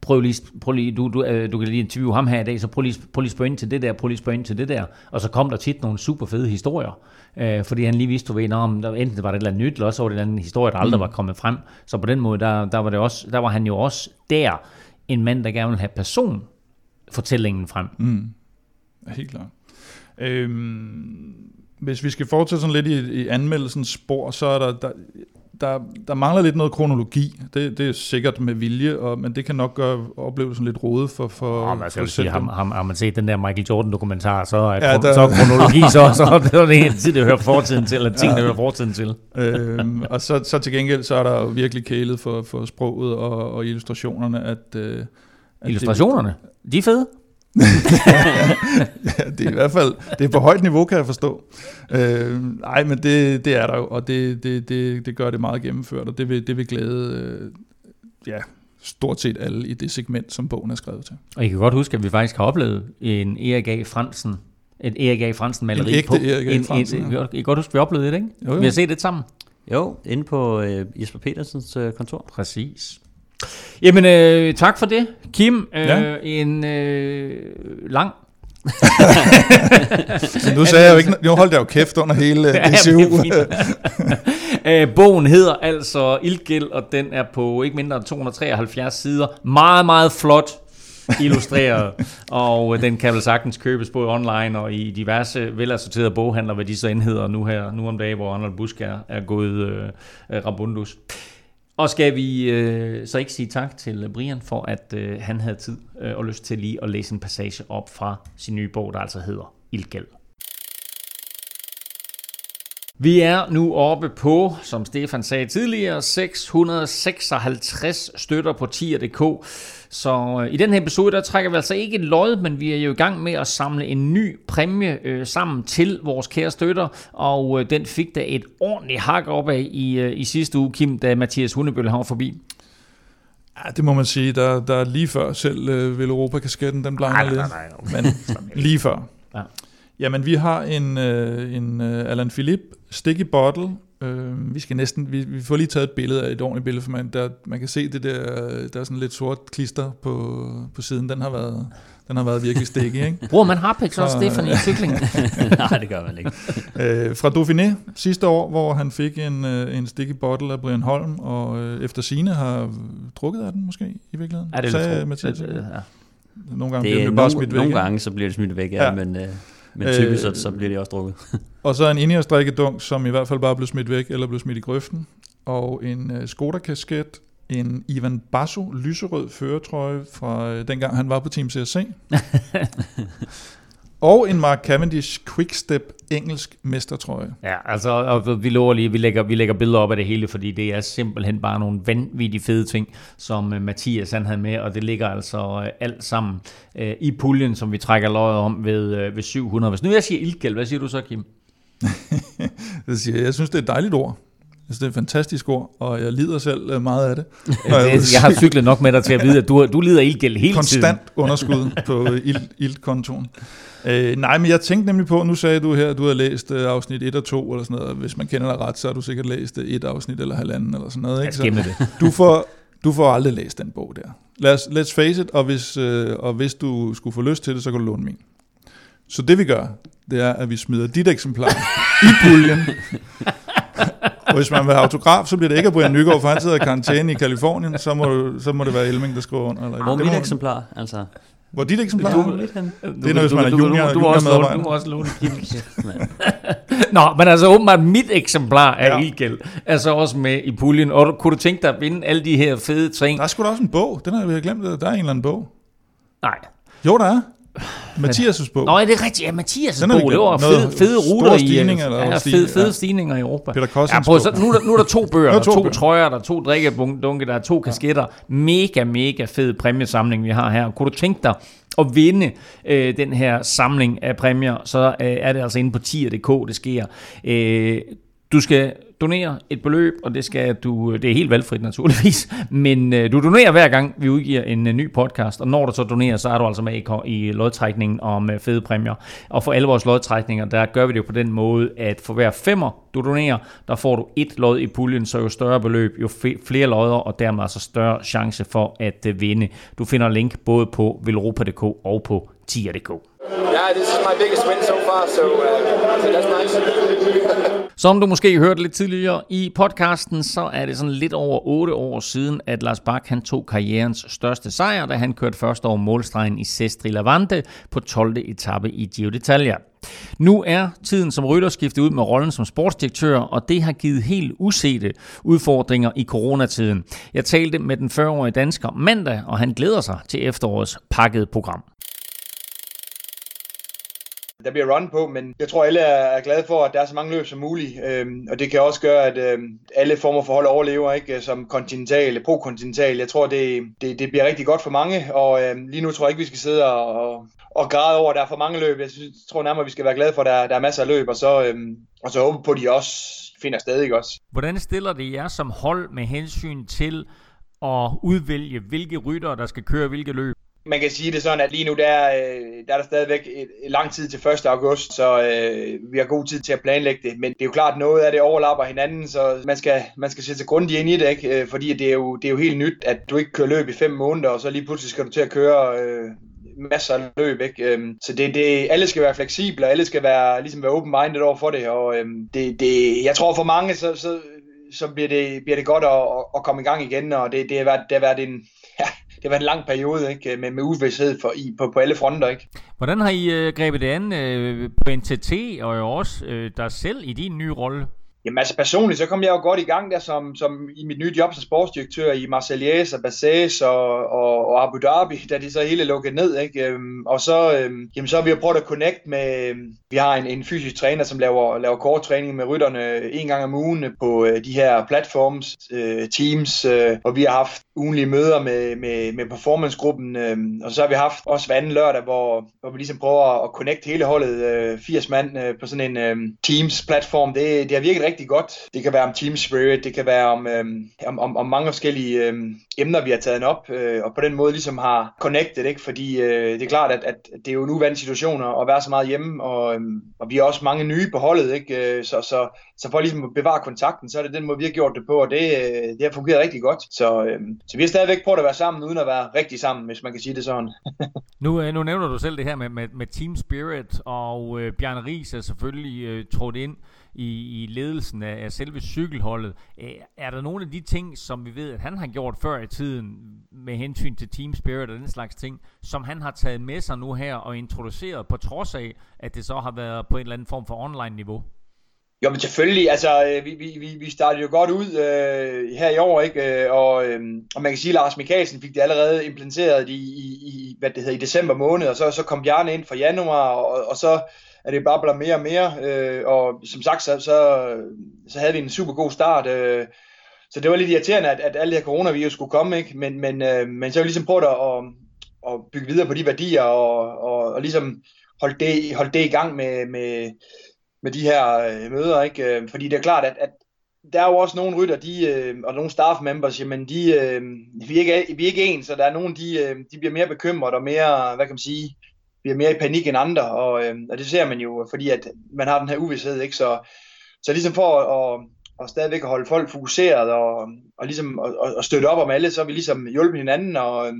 prøv lige, prøv lige du, du, øh, du kan lige interviewe ham her i dag, så prøv lige, prøv lige spørge ind til det der, prøv lige spørge ind til det der. Og så kom der tit nogle super fede historier, øh, fordi han lige vidste, du ved, om der, enten var det et eller andet nyt, eller også var det en anden historie, der aldrig Mm. var kommet frem. Så på den måde, der, der, var det også, der var han jo også der, en mand, der gerne ville have person fortællingen frem. Mm. Helt klart. Øhm, hvis vi skal fortsætte sådan lidt i, i anmeldelsens spor, så er der, der, der, der mangler lidt noget kronologi. Det, det er sikkert med vilje, og, men det kan nok gøre oplevelsen lidt rodet for, for, Og man skal for sige, dem. ham, har man set den der Michael Jordan-dokumentar, så er, Ja, ja, der- så er kronologi, så, så, så er det en tid, det hører fortiden til, eller ting, der hører fortiden til. øhm, og så, så til gengæld, så er der virkelig kælet for, for sproget og, og illustrationerne. At, øh, at Illustrationerne, de er fede. ja, det er i hvert fald det er på højt niveau, kan jeg forstå. Øh, nej, men det, det er der jo, og det, det, det, det gør det meget gennemført, og det vil, det vil glæde øh, ja, stort set alle i det segment, som bogen er skrevet til. Og I kan godt huske, at vi faktisk har oplevet en Erik A. Fransen, et Erik A. Fransen maleri En ægte på. Erik A. En, Frandsen, en, ja. I kan godt huske, at vi oplevede det, ikke? Jo, jo. Vi har set det sammen. Jo, inde på øh, Jesper Petersens øh, kontor. Præcis. Jamen, øh, tak for det, Kim. Øh, Ja. En øh, lang... Nu sagde jeg jo ikke, nu holdt jeg jo kæft under hele Ja, DCU. Øh, Bogen hedder altså Ildgæld, og den er på ikke mindre end 273 sider. Meget, meget flot illustreret, og den kan vel sagtens købes både online og i diverse velassorterede boghandler, hvad de så end hedder nu her, nu om dagen, hvor Arnold Busk er, er gået øh, øh, rabundus. Og skal vi øh, så ikke sige tak til Brian for, at øh, han havde tid øh, og lyst til lige at læse en passage op fra sin nye bog, der altså hedder Ildgæld. Vi er nu oppe på, som Stefan sagde tidligere, 656 støtter på tier.dk. Så øh, i den her episode, der trækker vi altså ikke en lod, men vi er jo i gang med at samle en ny præmie øh, sammen til vores kære støtter. Og øh, den fik da et ordentligt hak op af i, øh, i sidste uge, Kim, da Mathias Hundebølle var forbi. Ja, det må man sige. Der, der er lige før selv øh, vil Europa-kasketten, den blegner lidt. Men lige før. Ja. Jamen, vi har en, øh, en øh, Alan Philippe Sticky Bottle. Øh, vi skal næsten, vi, vi får lige taget et billede af et ordentligt billede, for man, der, man kan se det der, der er sådan lidt sort klister på, på siden. Den har været, den har været virkelig sticky, ikke? Bruger man Harpex også, Så, Stefan, i cykling? Nej, det gør man ikke. Øh, fra Dauphiné sidste år, hvor han fik en, øh, en sticky bottle af Brian Holm, og øh, efter sine har drukket af den måske i virkeligheden. Ja, det vil Sagde. Mathias. Det- det- ja. Nogle gange Det bliver er det bare nogle, smidt væk. nogle gange, så bliver det smidt væk, ja, Ja. men, øh, men Øh, typisk så, så bliver det også drukket. Og så en Ineos-drikkedunk, som i hvert fald bare blev smidt væk, eller blev smidt i grøften. Og en uh, Skoda-kasket, en Ivan Basso lyserød føretrøje fra uh, dengang han var på Team CSC. og en Mark Cavendish Quickstep engelsk mestertrøje. Ja, altså, og vi lover lige, vi lægger, vi lægger billeder op af det hele, fordi det er simpelthen bare nogle vanvittige fede ting, som uh, Mathias han havde med, og det ligger altså uh, alt sammen uh, i puljen, som vi trækker løjet om ved, uh, ved 700. Hvis nu jeg siger ildgæld, hvad siger du så, Kim? Det siger, jeg synes, det er et dejligt ord. Jeg synes, det er et fantastisk ord, og jeg lider selv øh, meget af det. Det jeg har cyklet nok med dig til at vide, at du, du lider ildgæld hele Konstant tiden. underskud på øh, ild, ildkontoen. Øh, nej, men jeg tænkte nemlig på, nu sagde du her, at du har læst øh, afsnit 1 og 2, eller sådan noget. Hvis man kender dig ret, så har du sikkert læst øh, et afsnit eller halvanden, eller sådan noget. Ikke? Skimmer det. Du får, Du får aldrig læst den bog der. Lad os, let's face it, og hvis, øh, og hvis du skulle få lyst til det, så kan du låne min. Så det vi gør, det er, at vi smider dit eksemplar i puljen. hvis man vil have autograf, så bliver det ikke at Brian Nygaard, for han sidder i karantæne i Kalifornien, så må, så må det være Elming, der skriver under. Eller, Hvor er mit må- eksemplar, altså? Hvor er dit eksemplar? Du. Det er noget, hvis man er Du- du- junior- du- du må også låne-. Du også låne. Nå, men altså åbenbart mit eksemplar af Ja. Ilgæld er så også med i puljen. Og kunne du tænke dig at vinde alle de her fede ting? Der er sgu da også en bog. Den har vi glemt. Der er en eller anden bog. Nej. Jo, der er. Mathias' bog. Nå, ja, det er rigtigt. Ja, Mathias' bog, det var fede, fede ruter i... stigninger, eller ja, fede, fede ja. stigninger i Europa. Peter Kossens ja, prøv, så, nu, er der, nu er der to bøger, er der er to to bøger. trøjer, der er to drikkebunke, der er to kasketter. Mega, mega fed præmiesamling, vi har her. Kunne du tænke dig at vinde øh, den her samling af præmier, så øh, er det altså inde på tier.dk, det sker. Øh, du skal donere et beløb, og det skal du, det er helt valgfrit naturligvis, men øh, du donerer hver gang, vi udgiver en øh, ny podcast, og når du så donerer, så er du altså med i, i lodtrækningen om øh, fede præmier. Og for alle vores lodtrækninger, der gør vi det jo på den måde, at for hver femmer, du donerer, der får du et lod i puljen, så jo større beløb, jo flere lodder, og dermed altså større chance for at øh, vinde. Du finder link både på velropa.dk og på tier.dk. Yeah, this is my biggest win so far, so, uh, so that's nice. Som du måske hørte lidt tidligere i podcasten, så er det sådan lidt over 8 år siden, at Lars Bak han tog karrierens største sejr, da han kørte først over målstregen i Sestri Levante på 12. etape i Giro d'Italia. Nu er tiden som rytter skiftet ud med rollen som sportsdirektør, og det har givet helt usete udfordringer i coronatiden. Jeg talte med den 40-årige dansker mandag, og han glæder sig til efterårets pakkede program. Der bliver run på, men jeg tror, alle er glade for, at der er så mange løb som muligt. Øhm, og det kan også gøre, at øhm, alle former for hold overlever, ikke? Øh, som kontinental, pro-kontinental. Jeg tror, det, det, det bliver rigtig godt for mange, og øhm, lige nu tror jeg ikke, vi skal sidde og, og, og græde over, at der er for mange løb. Jeg synes, tror nærmere, vi skal være glade for, at der, der er masser af løb, og så, øhm, og så håbe på, at de også finder stadig også. Hvordan stiller det jer som hold med hensyn til at udvælge, hvilke ryttere, der skal køre hvilke løb? Man kan sige det sådan, at lige nu der, øh, der er der stadigvæk et, et lang tid til 1. august, så øh, vi har god tid til at planlægge det. Men det er jo klart, at noget af det overlapper hinanden, så man skal, man skal sætte sig grundigt ind i det, ikke? Øh, fordi det er, jo, det er jo helt nyt, at du ikke kører løb i fem måneder, og så lige pludselig skal du til at køre øh, masser af løb. Ikke? Øhm, så det, det, alle skal være fleksible, og alle skal være, ligesom være open-minded over for det. Og øhm, det, det, jeg tror for mange, så, så, så bliver, det, bliver det godt at, at, at komme i gang igen, og det, det, har, været, det har været en... Det har været en lang periode ikke? Med, med uvidshed for, i, på, på alle fronter. Ikke? Hvordan har I øh, grebet det an øh, på NTT og jo også øh, dig selv i din nye rolle? Jamen altså personligt, så kom jeg jo godt i gang der som, som i mit nye job som sportsdirektør i Marseillais og Bassés og, og, og Abu Dhabi, da det så hele lukkede ned. Ikke? Øhm, og så, øhm, jamen, så har vi jo prøvet at connect med, øhm, vi har en, en fysisk træner, som laver, laver kort træning med rytterne en gang om ugen på øh, de her platforms, øh, teams, øh, og vi har haft ugenlige møder med, med, med performancegruppen, øh, og så har vi haft også hver anden lørdag, hvor, hvor vi ligesom prøver at connect hele holdet, øh, 80 mand øh, på sådan en øh, Teams-platform. Det, det har virket rigtig godt. Det kan være om team spirit, det kan være om, øhm, om, om, om mange forskellige øhm, emner, vi har taget op, øh, og på den måde ligesom har connected, ikke? fordi øh, det er klart, at, at det er jo en uvandt situation at være så meget hjemme, og, øhm, og vi er også mange nye på holdet, ikke? Øh, så, så, så for ligesom at bevare kontakten, så er det den måde, vi har gjort det på, og det, øh, det har fungeret rigtig godt. Så, øhm, så vi har stadigvæk prøvet at være sammen, uden at være rigtig sammen, hvis man kan sige det sådan. Nu, øh, nu nævner du selv det her med, med, med team spirit, og øh, Bjarne Ries er selvfølgelig øh, trådt ind i, i ledelsen af, af selve cykelholdet. Er der nogle af de ting, som vi ved, at han har gjort før i tiden, med hensyn til team spirit og den slags ting, som han har taget med sig nu her og introduceret, på trods af, at det så har været på en eller anden form for online-niveau? Jo, men selvfølgelig. Altså, øh, vi, vi, vi- vi startede jo godt ud øh, her i år, ikke? Øh, og, øh, og man kan sige, at Lars Mikkelsen fik det allerede implementeret i, i, i, hvad det hedder, i december måned, og så, så kom Bjarne ind fra januar, og, og så er det bare blevet mere og mere. Øh, og som sagt, så, så, så havde vi en super god start. Øh, så det var lidt irriterende, at, at alle de her coronavirus skulle komme, ikke? Men, men, øh, men så har vi ligesom prøvet at, at, at bygge videre på de værdier, og, og, og ligesom holde det, holde det i gang med, med, med de her øh, møder, ikke? Øh, fordi det er klart, at, at der er jo også nogle rytter, de, øh, og nogle staff members, jamen de, øh, vi, er ikke, vi er ikke ens, så der er nogen, de, øh, de bliver mere bekymret og mere, hvad kan man sige, bliver mere i panik end andre, og, øh, og det ser man jo, fordi at man har den her uvidshed, ikke? Så, så ligesom for at, og stadigvæk at holde folk fokuseret og, og, ligesom, og, og støtte op om alle, så har vi ligesom hjulpet hinanden og øh,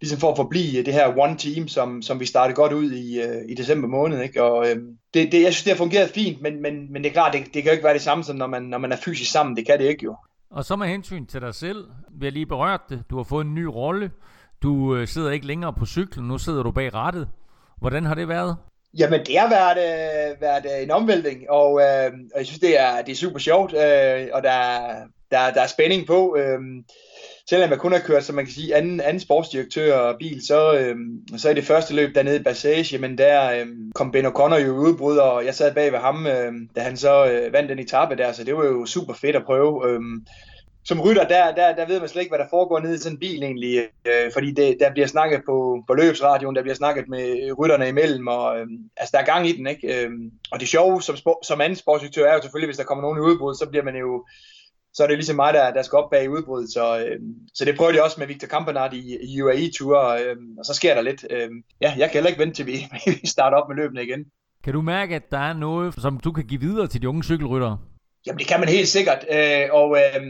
ligesom for at forblive det her one team, som, som vi startede godt ud i, øh, i december måned. Ikke? Og, øh, det, det, jeg synes, det har fungeret fint, men, men, men det er klart, det, det kan jo ikke være det samme, som når man, når man er fysisk sammen. Det kan det ikke jo. Og så med hensyn til dig selv, vi har lige berørt det. Du har fået en ny rolle. Du øh, sidder ikke længere på cyklen, nu sidder du bag rattet. Hvordan har det været? Jamen, det har været, øh, været en omvæltning, og, øh, og jeg synes, det er, det er super sjovt, øh, og der, der, der er spænding på. Øh, selvom jeg kun har kørt, som man kan sige, anden, anden sportsdirektør og bil, så, øh, så er det første løb dernede i Bassage, men der øh, kom Ben O'Connor jo udbrud, og jeg sad bag ved ham, øh, da han så øh, vandt den etape der, så det var jo super fedt at prøve. Øh, som rytter, der, der, der ved man slet ikke, hvad der foregår nede i sådan en bil egentlig, øh, fordi det, der bliver snakket på, på løbsradioen, der bliver snakket med rytterne imellem, og øh, altså der er gang i den, ikke? Øh, og det sjove som, som anden sportsdirektør er jo selvfølgelig, hvis der kommer nogen i udbrud, så bliver man jo, så er det ligesom mig, der, der skal op bag udbruddet, så, øh, så det prøvede jeg også med Victor Campanart i, i UAE-ture, øh, og så sker der lidt. Øh, ja, jeg kan heller ikke vente til, vi, vi starter op med løbene igen. Kan du mærke, at der er noget, som du kan give videre til de unge cykelryttere? Jamen det kan man helt sikkert, øh, og øh,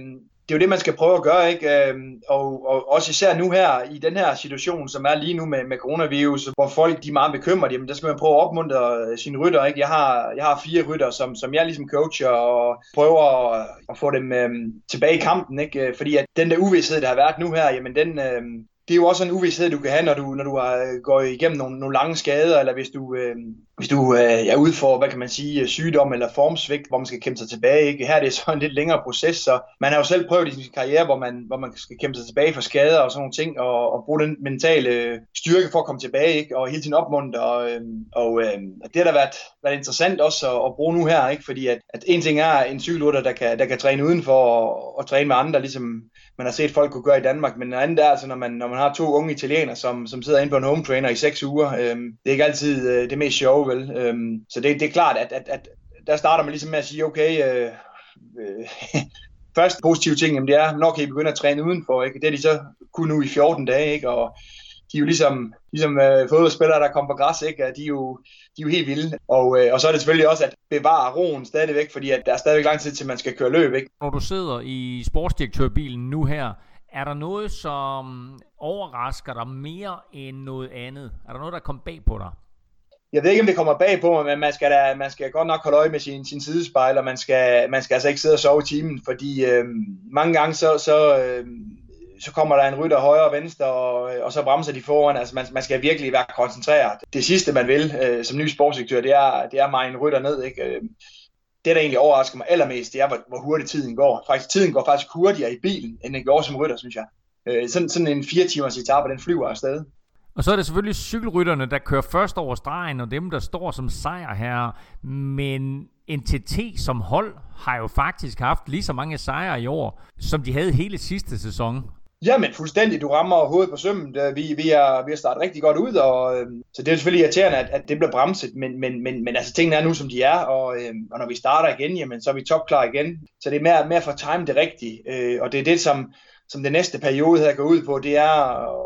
det er jo det, man skal prøve at gøre, ikke? Øhm, og, og også især nu her, i den her situation, som er lige nu med, med coronavirus, hvor folk de er meget bekymrede, jamen der skal man prøve at opmuntre øh, sine rytter, ikke? Jeg har, jeg har fire rytter, som, som jeg ligesom coacher og prøver at, at få dem øhm, tilbage i kampen, ikke? Øh, fordi at den der uvidshed, der har været nu her, jamen den, øhm, det er jo også en uvidshed, du kan have, når du, når du har, øh, går igennem nogle, nogle lange skader, eller hvis du, øh, hvis du øh, er ude for, hvad kan man sige, øh, sygdom eller formsvigt, hvor man skal kæmpe sig tilbage. Ikke? Her er det så en lidt længere proces, så man har jo selv prøvet i sin karriere, hvor man, hvor man skal kæmpe sig tilbage for skader og sådan nogle ting, og, og bruge den mentale styrke for at komme tilbage, ikke? og hele tiden opmuntre. Og, øh, og øh, det har da været, været interessant også at, at bruge nu her, ikke? fordi at, at en ting er en cykelrytter, der kan, der kan træne udenfor og, og træne med andre, ligesom man har set folk kunne gøre i Danmark, men en anden er altså, når man, når man har to unge italienere, som, som sidder inde på en home trainer i seks uger, øh, det er ikke altid øh, det mest sjove, vel? Øhm, så det, det er klart, at, at, at der starter man ligesom med at sige, okay, øh, øh, første positive ting, jamen det er, når kan I begynde at træne udenfor, ikke? Det er de så kun nu i 14 dage, ikke? Og de er jo ligesom, ligesom øh, fodboldspillere, der kommer på græs, ikke? De er jo, de er jo helt vilde. Og, øh, og så er det selvfølgelig også at bevare roen stadigvæk, fordi at der er stadigvæk lang tid til, man skal køre løb. Ikke? Når du sidder i sportsdirektørbilen nu her, er der noget, som overrasker dig mere end noget andet? Er der noget, der kommer bag på dig? Jeg ved ikke, om det kommer bag på mig, men man skal, da, man skal godt nok holde øje med sin, sin sidespejl, og man skal, man skal altså ikke sidde og sove i timen, fordi øh, mange gange så, så, øh, så kommer der en rytter højre og venstre, og, og så bremser de foran. Altså man, man skal virkelig være koncentreret. Det sidste, man vil øh, som ny sportsdirektør, det er, det er mig en rytter ned. Ikke? Øh, det, der egentlig overrasker mig allermest, det er, hvor, hvor hurtigt tiden går. Faktisk, tiden går faktisk hurtigere i bilen, end den går som rytter, synes jeg. Øh, sådan, sådan en fire timers etape, den flyver afsted. Og så er det selvfølgelig cykelrytterne, der kører først over stregen, og dem, der står som sejr her. Men NTT som hold har jo faktisk haft lige så mange sejre i år, som de havde hele sidste sæson. Jamen fuldstændig, du rammer hovedet på sømmen. Vi, vi, er, vi har startet rigtig godt ud, og, øh, så det er selvfølgelig irriterende, at, at det bliver bremset, men, men, men, men altså tingene er nu, som de er, og, øh, og når vi starter igen, jamen, så er vi topklar igen. Så det er mere, mere for at time det rigtige, øh, og det er det, som, som det næste periode her går ud på, det er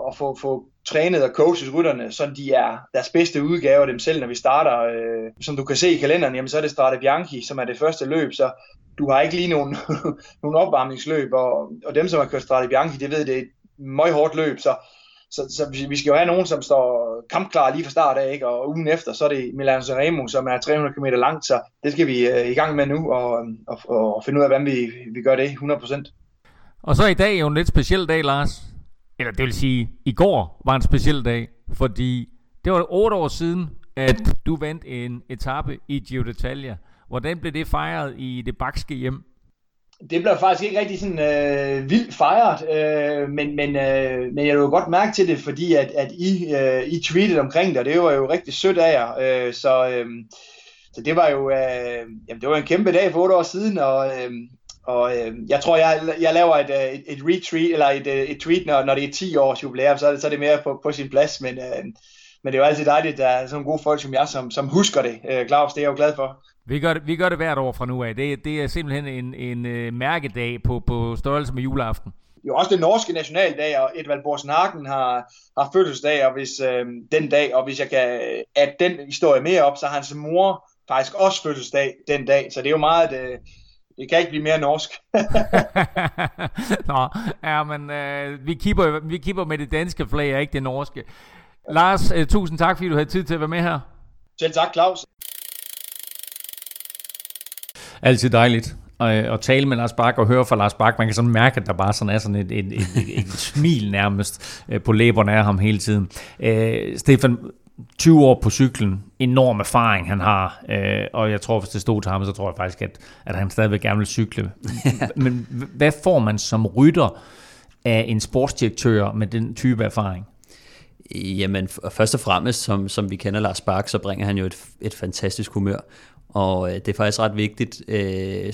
at få, få trænet og coaches rytterne, så de er deres bedste udgave af dem selv, når vi starter. Øh, som du kan se i kalenderen, jamen, så er det Strade Bianchi, som er det første løb, så du har ikke lige nogen, nogen opvarmningsløb, og, og dem, som har kørt Strade Bianchi, det ved, det er et meget hårdt løb, så, så, så vi skal jo have nogen, som står kampklar lige fra start af, ikke? og ugen efter, så er det Milan Sanremo, som er 300 km langt, så det skal vi øh, i gang med nu, og, og, og finde ud af, hvordan vi, vi gør det 100%. Og så i dag er jo en lidt speciel dag, Lars. Eller det vil sige, i går var en speciel dag, fordi det var 8 år siden, at du vandt en etape i Giro d'Italia. Hvordan blev det fejret i det bakske hjem? Det blev faktisk ikke rigtig sådan øh, vildt fejret, øh, men, men, øh, men jeg vil godt mærke til det, fordi at, at I, øh, I tweetede omkring det, og det var jo rigtig sødt af jer. Øh, så, øh, så det var jo øh, jamen, det var en kæmpe dag for otte år siden, og, øh, og øh, jeg tror, jeg, jeg laver et, øh, et, et retweet, eller et, øh, et tweet, når, når det er 10 års jubilæum, så er det, så er det mere på, på sin plads, men, øh, men det er jo altid dejligt, at der er sådan gode folk som jeg, som, som husker det. Øh, Claus, det er jeg jo glad for. Vi gør det, vi gør det hvert år fra nu af. Det, det er simpelthen en, en uh, mærkedag på, på størrelse med juleaften. Jo, også den norske nationaldag, og Edvald Borsen Hagen har, har fødselsdag, og hvis øh, den dag, og hvis jeg kan at den historie mere op, så har hans mor faktisk også fødselsdag den dag, så det er jo meget et, øh, Det kan ikke blive mere norsk. Nå, ja, men øh, vi, kipper, vi kipper med det danske flag, og ikke det norske. Lars, øh, tusind tak, fordi du havde tid til at være med her. Selv tak, Claus. Altid dejligt at, at tale med Lars Bak og høre fra Lars Bak. Man kan sådan mærke, at der bare sådan er sådan et, et, et, et, et smil nærmest øh, på læberne af ham hele tiden. Øh, Stefan, 20 år på cyklen, enorm erfaring han har, øh, og jeg tror, hvis det stod til ham, så tror jeg faktisk, at, at han stadigvæk gerne vil cykle. Men hvad får man som rytter af en sportsdirektør med den type erfaring? Jamen, først og fremmest, som, som vi kender Lars Bak, så bringer han jo et, et fantastisk humør. Og øh, det er faktisk ret vigtigt øh,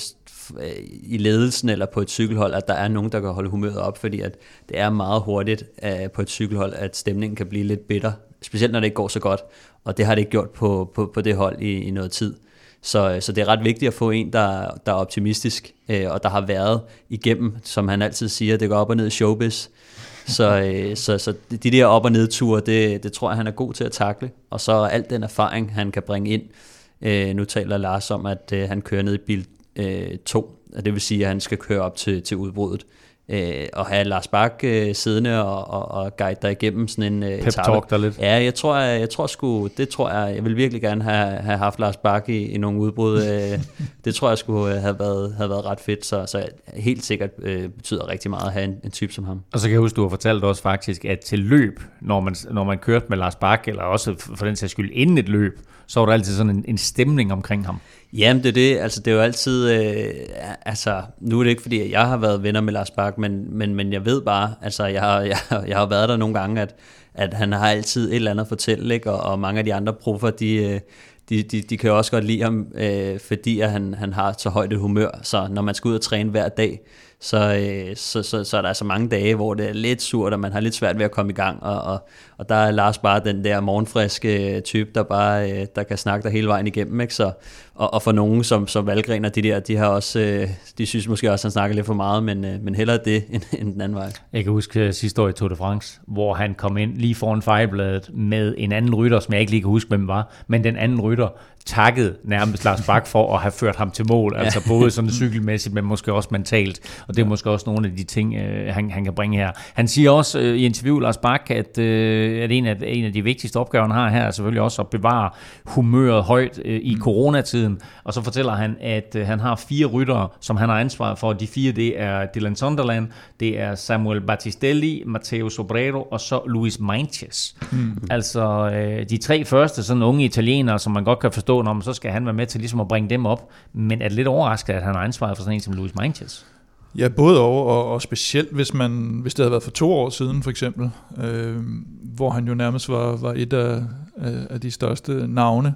i ledelsen eller på et cykelhold, at der er nogen, der kan holde humøret op, fordi at det er meget hurtigt øh, på et cykelhold, at stemningen kan blive lidt bitter, specielt når det ikke går så godt. Og det har det ikke gjort på, på, på det hold i, i noget tid. Så, så det er ret vigtigt at få en, der, der er optimistisk, øh, og der har været igennem, som han altid siger, det går op og ned i showbiz. Så, øh, så, så de der op- og nedture, det, det tror jeg, han er god til at takle. Og så alt den erfaring, han kan bringe ind. Øh, nu taler Lars om, at øh, han kører ned i bil øh, 2, og det vil sige, at han skal køre op til, til udbruddet øh, og have Lars Bak øh, siddende og, og, og guide dig igennem sådan en øh, Pep talk der lidt. Ja, jeg tror, jeg, jeg tror sgu, det tror jeg, jeg vil virkelig gerne have, have haft Lars Bak i, i nogle udbrud. øh, det tror jeg skulle have været, have været ret fedt, så, så helt sikkert øh, betyder rigtig meget at have en, en type som ham. Og så kan jeg huske, du har fortalt også faktisk, at til løb, når man, når man kørte med Lars Bak, eller også for den sags skyld inden et løb, så var der altid sådan en, en stemning omkring ham. Jamen det er det, altså det er jo altid, øh, altså nu er det ikke fordi, at jeg har været venner med Lars Bak, men, men, men jeg ved bare, altså jeg har, jeg, jeg har været der nogle gange, at, at han har altid et eller andet at fortælle, ikke? Og, og mange af de andre proffer, de, øh, de, de, de kan jo også godt lide ham, øh, fordi at han, han har så højt et humør, så når man skal ud og træne hver dag, så, øh, så, så, så er der altså mange dage, hvor det er lidt surt, og man har lidt svært ved at komme i gang, og, og, og der er Lars bare den der morgenfriske type, der bare øh, der kan snakke der hele vejen igennem, ikke? Så, og, og for nogen som, som Valgren og de der, de har også, øh, de synes måske også, at han snakker lidt for meget, men, øh, men hellere det end, end den anden vej. Jeg kan huske sidste år i Tour de France, hvor han kom ind lige foran fejlbladet med en anden rytter, som jeg ikke lige kan huske, hvem var, men den anden rytter takket nærmest Lars Bak for at have ført ham til mål, altså både sådan cykelmæssigt, men måske også mentalt, og det er måske også nogle af de ting, øh, han, han kan bringe her. Han siger også øh, i interview, Lars Bak, at, øh, at en, af, en af de vigtigste opgaver, han har her, er selvfølgelig også at bevare humøret højt øh, i mm. coronatiden, og så fortæller han, at øh, han har fire ryttere, som han har ansvar for. De fire, det er Dylan Sunderland, det er Samuel Battistelli, Matteo Sobrero og så Luis Meintjes. Mm. Altså øh, de tre første sådan unge italienere, som man godt kan forstå, når man så skal han være med til ligesom at bringe dem op. Men er det lidt overraskende, at han har ansvaret for sådan en som Luis Meintjes? Ja, både og, og, og specielt hvis, man, hvis det havde været for to år siden for eksempel, øh, hvor han jo nærmest var, var et af, af de største navne.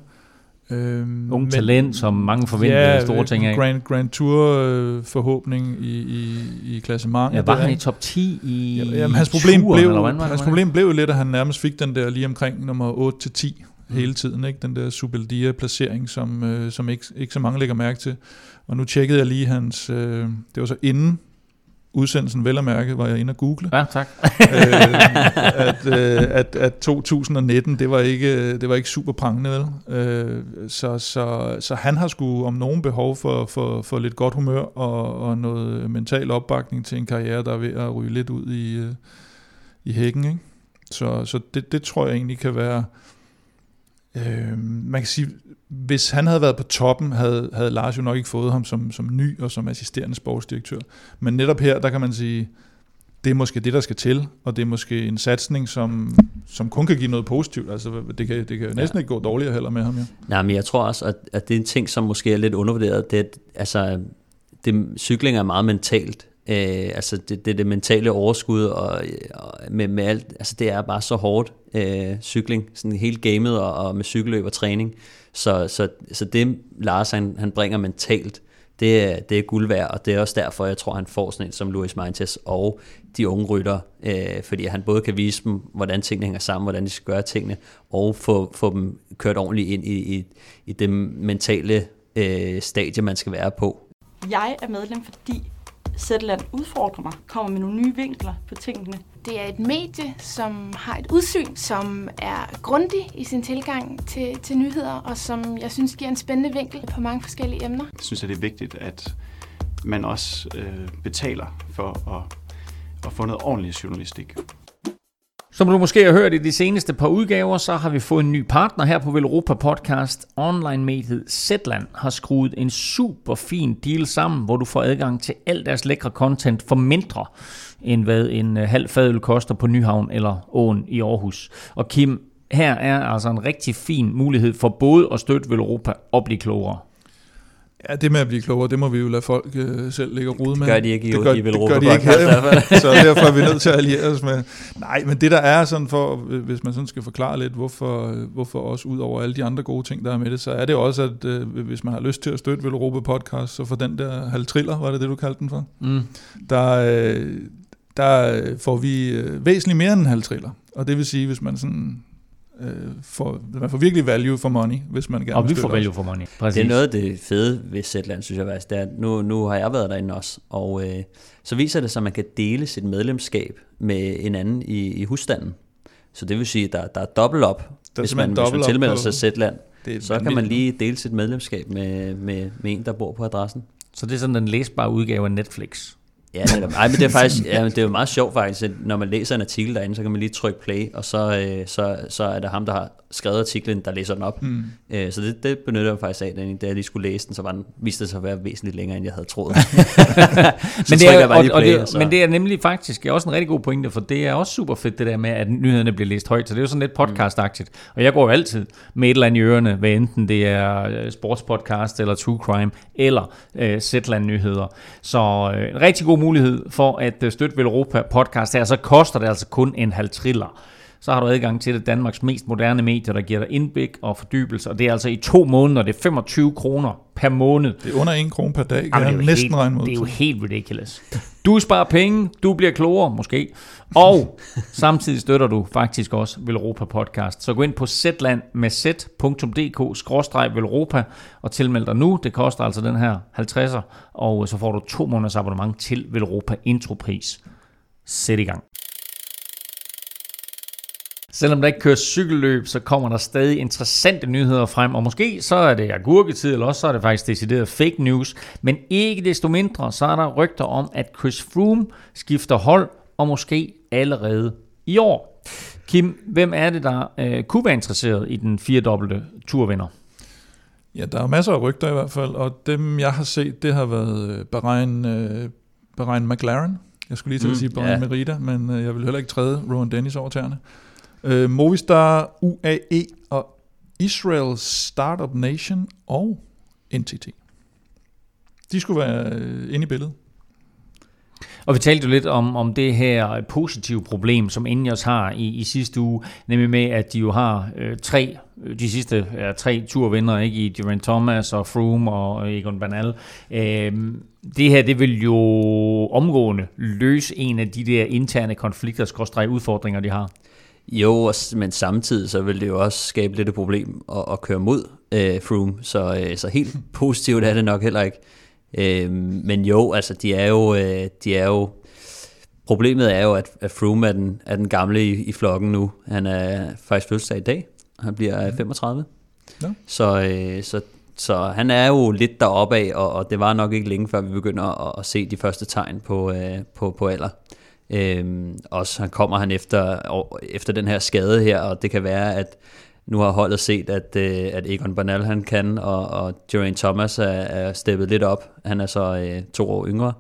Øhm, Ung talent, som mange forventede ja, store ting af. Grand, Grand Tour øh, forhåbning i, i, i klassementet. Ja, var han i top 10 i ja, jamen, hans problem, turen, blev, eller hvad, hans problem blev lidt, at han nærmest fik den der lige omkring nummer 8-10 mm. hele tiden. Ikke? Den der Subeldia-placering, som, øh, som ikke, ikke så mange lægger mærke til. Og nu tjekkede jeg lige hans... Øh, det var så inden udsendelsen vel at mærke, var jeg inde og google. Ja, tak. øh, at, øh, at, at 2019, det var ikke, det var ikke super prangende, vel? Øh, så, så, så han har sgu om nogen behov for, for, for lidt godt humør og, og noget mental opbakning til en karriere, der er ved at ryge lidt ud i, øh, i hækken, ikke? Så, så det, det tror jeg egentlig kan være... Øh, man kan sige, hvis han havde været på toppen, havde, havde Lars jo nok ikke fået ham som, som ny og som assisterende sportsdirektør. Men netop her, der kan man sige, det er måske det, der skal til, og det er måske en satsning, som, som kun kan give noget positivt. Altså, det kan, det kan næsten ja. ikke gå dårligere heller med ham. Ja. Nej, men jeg tror også, at, at det er en ting, som måske er lidt undervurderet. Det, er, altså, det, cykling er meget mentalt. Øh, altså det, det, det mentale overskud og, og med, med alt, altså det er bare så hårdt øh, cykling, sådan hele gamet og, og med cykelløb og træning. Så, så, så det Lars han, han bringer mentalt, det det er guld værd, og det er også derfor, jeg tror, han får sådan en som Luis Meintes og de unge rytter, øh, fordi han både kan vise dem, hvordan tingene hænger sammen, hvordan de skal gøre tingene, og få, få dem kørt ordentligt ind i, i, i det mentale øh, stadie, man skal være på. Jeg er medlem, fordi Zetland udfordrer mig, kommer med nogle nye vinkler på tingene. Det er et medie, som har et udsyn, som er grundig i sin tilgang til, til nyheder, og som jeg synes giver en spændende vinkel på mange forskellige emner. Jeg synes, at det er vigtigt, at man også øh, betaler for at, at få noget ordentlig journalistik. Som du måske har hørt i de seneste par udgaver, så har vi fået en ny partner her på Velropa Podcast. Online-mediet Zetland har skruet en super fin deal sammen, hvor du får adgang til alt deres lækre content for mindre, end hvad en øh, halv fadøl koster på Nyhavn eller Åen i Aarhus. Og Kim, her er altså en rigtig fin mulighed for både at støtte Velropa og blive klogere. Ja, det med at blive klogere, det må vi jo lade folk øh, selv ligge og rode med. Det gør de ikke i- det gør, i Velropa det gør de ikke podcast i hvert her, fald. så derfor er vi nødt til at alliere os med. Nej, men det der er sådan for, øh, hvis man sådan skal forklare lidt, hvorfor, øh, hvorfor også ud over alle de andre gode ting, der er med det, så er det også, at øh, hvis man har lyst til at støtte Velropa podcast, så for den der halv triller, var det det, du kaldte den for? Mm. Der, øh, der øh, får vi øh, væsentligt mere end en halv triller. Og det vil sige, hvis man sådan øh, får, man får virkelig value for money, hvis man gerne Og vi får os. value for money. Præcis. Det er noget af det fede ved Zetland, synes jeg faktisk. Det er, at nu, nu har jeg været derinde også, og øh, så viser det sig, at man kan dele sit medlemskab med en anden i, i husstanden. Så det vil sige, at der, der er dobbelt op, Der er hvis man, hvis man tilmelder sig Zetland. Det Så kan man lige dele sit medlemskab med, med, med en, der bor på adressen. Så det er sådan den læsbare udgave af Netflix. Ja, netop. Ej, men det er faktisk ja, men det er jo meget sjovt faktisk, at når man læser en artikel derinde, så kan man lige trykke play, og så, øh, så, så er det ham, der har skrevet artiklen, der læser den op. Mm. Øh, så det, det benytter jeg faktisk af, da jeg lige skulle læse den, så var den, viste det sig at være væsentligt længere, end jeg havde troet. men, det er, jeg og, det, så- men det er nemlig faktisk også en rigtig god pointe, for det er også super fedt det der med, at nyhederne bliver læst højt, så det er jo sådan lidt podcastagtigt. Og jeg går jo altid med et eller andet i ørerne, hvad enten det er øh, sportspodcast, eller true crime, eller øh, Zetland nyheder. Så øh, en rigtig god mulighed for at øh, støtte Velropa podcast her, så koster det altså kun en halv triller. Så har du adgang til det Danmarks mest moderne medier, der giver dig indblik og fordybelse, og det er altså i to måneder, det er 25 kroner per måned. Det er under en krone per dag, kan Jamen, jeg det er jo næsten helt, regne ud. Det er jo helt ridiculous. Du sparer penge, du bliver klogere måske, og samtidig støtter du faktisk også Velropa Podcast. Så gå ind på Zetland med z.dk-velropa og tilmeld dig nu. Det koster altså den her 50'er, og så får du to måneders abonnement til Velropa Intropris. Sæt i gang. Selvom der ikke kører cykelløb, så kommer der stadig interessante nyheder frem, og måske så er det agurketid, eller også så er det faktisk decideret fake news, men ikke desto mindre, så er der rygter om, at Chris Froome skifter hold, og måske allerede i år. Kim, hvem er det, der øh, kunne være interesseret i den firedobbelte turvinder? Ja, der er masser af rygter i hvert fald, og dem jeg har set, det har været øh, Bahrain, øh, Bahrain McLaren. Jeg skulle lige til at Mm, sige Bahrain ja. Merida, men øh, jeg vil heller ikke træde Rowan Dennis over tæerne. Øh, Movistar, UAE og Israel Startup Nation og NTT. De skulle være øh, inde i billedet. Og vi talte jo lidt om, om det her positive problem, som Ingers har i, i sidste uge, nemlig med, at de jo har øh, tre, øh, de sidste ja, tre turvinder, ikke i Geraint Thomas og Froome og øh, Egon Bernal. Øh, det her, det vil jo omgående løse en af de der interne konflikter, skorstræk udfordringer, de har. Jo, men samtidig så vil det jo også skabe lidt et problem at, at køre mod øh, Froome, så, øh, så helt positivt er det nok heller ikke. Øh, men jo, altså de er jo, øh, de er jo problemet er jo, at, at Froome er den, er den gamle i, i flokken nu. Han er faktisk fødselsdag i dag. Han bliver øh, 35. Ja. Så, øh, så, så han er jo lidt deroppe af, og, og det var nok ikke længe før vi begynder at, at se de første tegn på, øh, på, på alder. Øhm, også han kommer han efter, og- efter den her skade her, og det kan være, at nu har holdet set, at, øh, at Egon Bernal han kan, og, og Geraint Thomas er, er steppet lidt op. Han er så øh, to år yngre.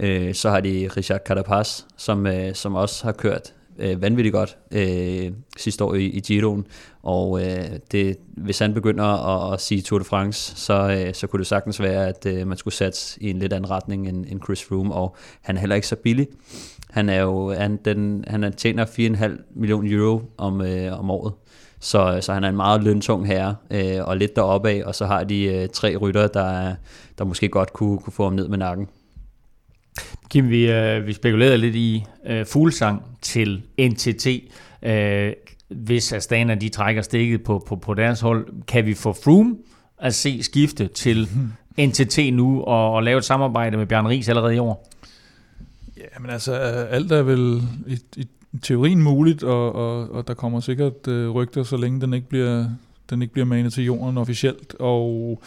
Øh, så har de Richard Carapaz, som, øh, som også har kørt øh, vanvittigt godt øh, sidste år i, i Giroen. Og øh, det, hvis han begynder at, at sige Tour de France, så, øh, så kunne det sagtens være, at øh, man skulle satse i en lidt anden retning end, end Chris Froome. Og han er heller ikke så billig. Han er jo han, den, han er- tjener 4,5 millioner euro om, øh, om året. Så, så han er en meget løntung herre, øh, og lidt deroppe af, og så har de øh, tre rytter, der, der måske godt kunne, kunne få ham ned med nakken. Kim, vi, øh, vi spekulerede lidt i øh, fuglsang til NTT. Øh, hvis Astana de trækker stikket på, på, på deres hold, kan vi få Froome at se skifte til NTT nu og, og lave et samarbejde med Bjørn Ries allerede i år? Ja, men altså, alt er vel i, i teorien muligt, og, og, og der kommer sikkert øh, rygter, så længe den ikke bliver den ikke bliver manet til jorden officielt. Og,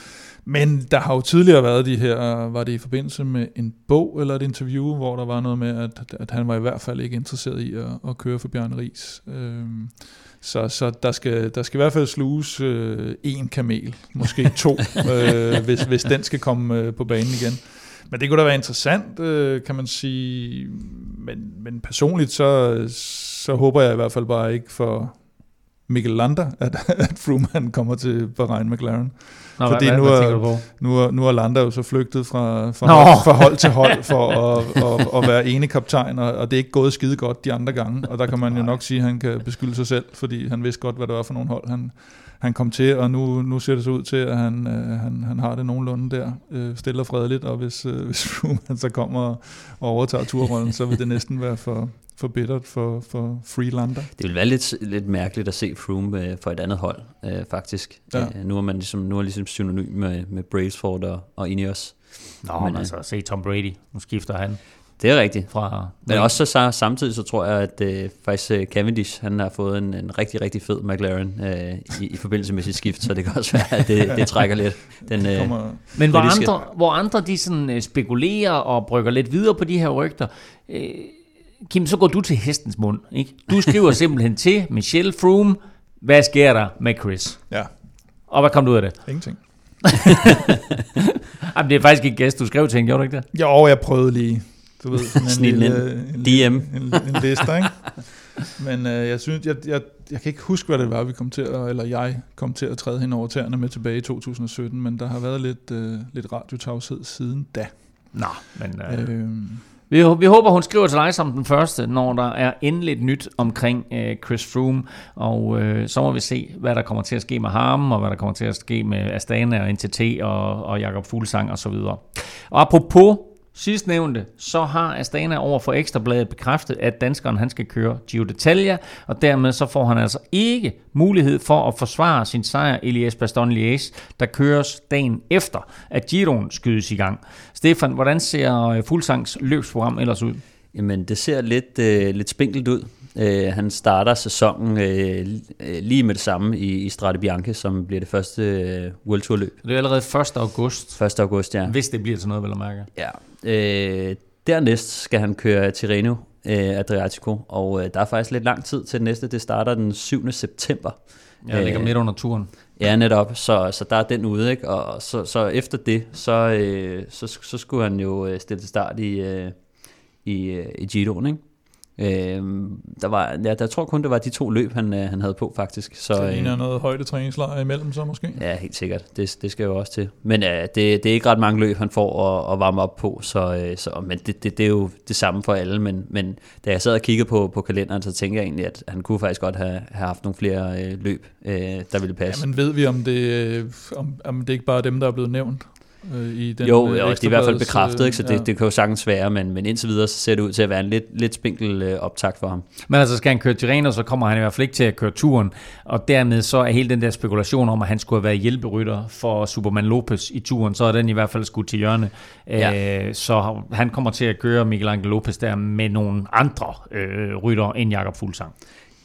men der har jo tidligere været de her, var det i forbindelse med en bog eller et interview, hvor der var noget med, at, at han var i hvert fald ikke interesseret i at, at køre for Bjørn Ries. Øhm, så, så der, skal, der skal i hvert fald sluges øh, en kamel, måske to, øh, hvis, hvis den skal komme øh, på banen igen. Men det kunne da være interessant, øh, kan man sige. Men, men personligt, så, så håber jeg i hvert fald bare ikke for Mikkel Lander, at, at Froome kommer til Bahrain McLaren. Nå, Fordi hvad, nu, hvad, hvad er, du på? nu, er, nu er Lander jo så flygtet fra, fra, Nå. hold, fra hold til hold for at, at, at være ene kaptajn, og, og det er ikke gået skide godt de andre gange. Og der kan man jo nok sige, at han kan beskylde sig selv, fordi han vidste godt, hvad det var for nogle hold, han, han kom til, og nu, nu ser det så ud til, at han, øh, han, han har det nogenlunde der, øh, stille og fredeligt, og hvis, øh, hvis Froome han så kommer og overtager turrollen, så vil det næsten være for, for bittert for, for Freelander. Det vil være lidt, lidt mærkeligt at se Froome øh, for et andet hold, øh, faktisk. Ja. Øh, nu er man ligesom, nu er ligesom synonym med, med Brailsford og, og Ineos. Nå, men, Men, øh, altså, se Tom Brady. Nu skifter han Det er rigtigt. fra... Men også så, samtidig så tror jeg, at øh, faktisk øh, Cavendish, han har fået en, en rigtig, rigtig fed McLaren øh, i, i forbindelse med sit skift, så det kan også være, at det, det trækker lidt. Den, øh, Kommer, Men hvor andre, hvor andre de sådan, øh, spekulerer og brygger lidt videre på de her rygter, øh, Kim, så går du til hestens mund. Ikke? Du skriver simpelthen til Michelle Froome, hvad sker der med Chris? ja, Og hvad kom du ud af det? ingenting. Jamen, det er faktisk ikke gæst, du skrev til hende, gjorde du ikke det? Jo, jeg prøvede lige, du ved, sådan en, lille, en, DM. en, en liste, ikke? Men øh, jeg synes, jeg, jeg, jeg kan ikke huske, hvad det var, vi kom til at, eller jeg kom til at træde hende over tæerne med tilbage i 2017, men der har været lidt, øh, lidt radiotavshed siden da. Nå, men øh, Øh, vi, vi håber, hun skriver til dig som den første, når der er endeligt nyt omkring øh, Chris Froome, og øh, så må vi se, hvad der kommer til at ske med ham, og hvad der kommer til at ske med Astana og NTT og, og Jakob Fuglsang og så videre. Og apropos sidstnævnte, så har Astana over for Ekstrabladet bekræftet, at danskeren han skal køre Giro d'Italia, og dermed så får han altså ikke mulighed for at forsvare sin sejr i Liège Bastogne Liège, der køres dagen efter, at Giroen skydes i gang. Stefan, hvordan ser øh, Fuglsangs løbsprogram ellers ud? Jamen, det ser lidt, øh, lidt spinkelt ud. Øh, han starter sæsonen øh, øh, lige med det samme i, i Strade Bianche, som bliver det første øh, World Tour løb. Det er allerede 1. august, 1. august, ja. hvis det bliver til noget, vel at mærke. ja. Øh, dernæst skal han køre Tirreno øh, Adriatico, og øh, der er faktisk lidt lang tid til det næste. Det starter den 7. september. Ja, det ligger Øh, midt under turen. Ja, netop. Så, så der er den ude, ikke? Og så, så efter det, så, øh, så, så skulle han jo øh, stille til start i, øh, i, øh, i Giroen, ikke? Øh, der var, ja, der tror kun, det var de to løb, han, øh, han havde på, faktisk. Så, så øh, en er noget højdetræningslejr imellem så måske. Ja, helt sikkert. Det, det skal jo også til. Men øh, det, det er ikke ret mange løb, han får at, at varme op på, så, øh, så men det, det, det er jo det samme for alle. Men, men da jeg sad og kiggede på, på kalenderen, så tænker jeg egentlig, at han kunne faktisk godt have, have haft nogle flere øh, løb, øh, der ville passe. Ja, men ved vi, om det, øh, om, om det ikke bare er dem, der er blevet nævnt? Øh, i den, jo, øh, jo, det er i hvert fald bekræftet, ikke? så det, ja. det kan jo sagtens være, men, men indtil videre så ser det ud til at være en lidt, lidt spinkel øh, optakt for ham. Men altså skal han køre Tirreno, så kommer han i hvert fald ikke til at køre turen. Og dermed så er hele den der spekulation om, at han skulle have været hjælperytter for Superman Lopez i turen, så er den i hvert fald skudt til hjørne. Ja. Øh, så han kommer til at køre Miguel Angel Lopez der med nogle andre øh, rytter end Jakob Fuglsang.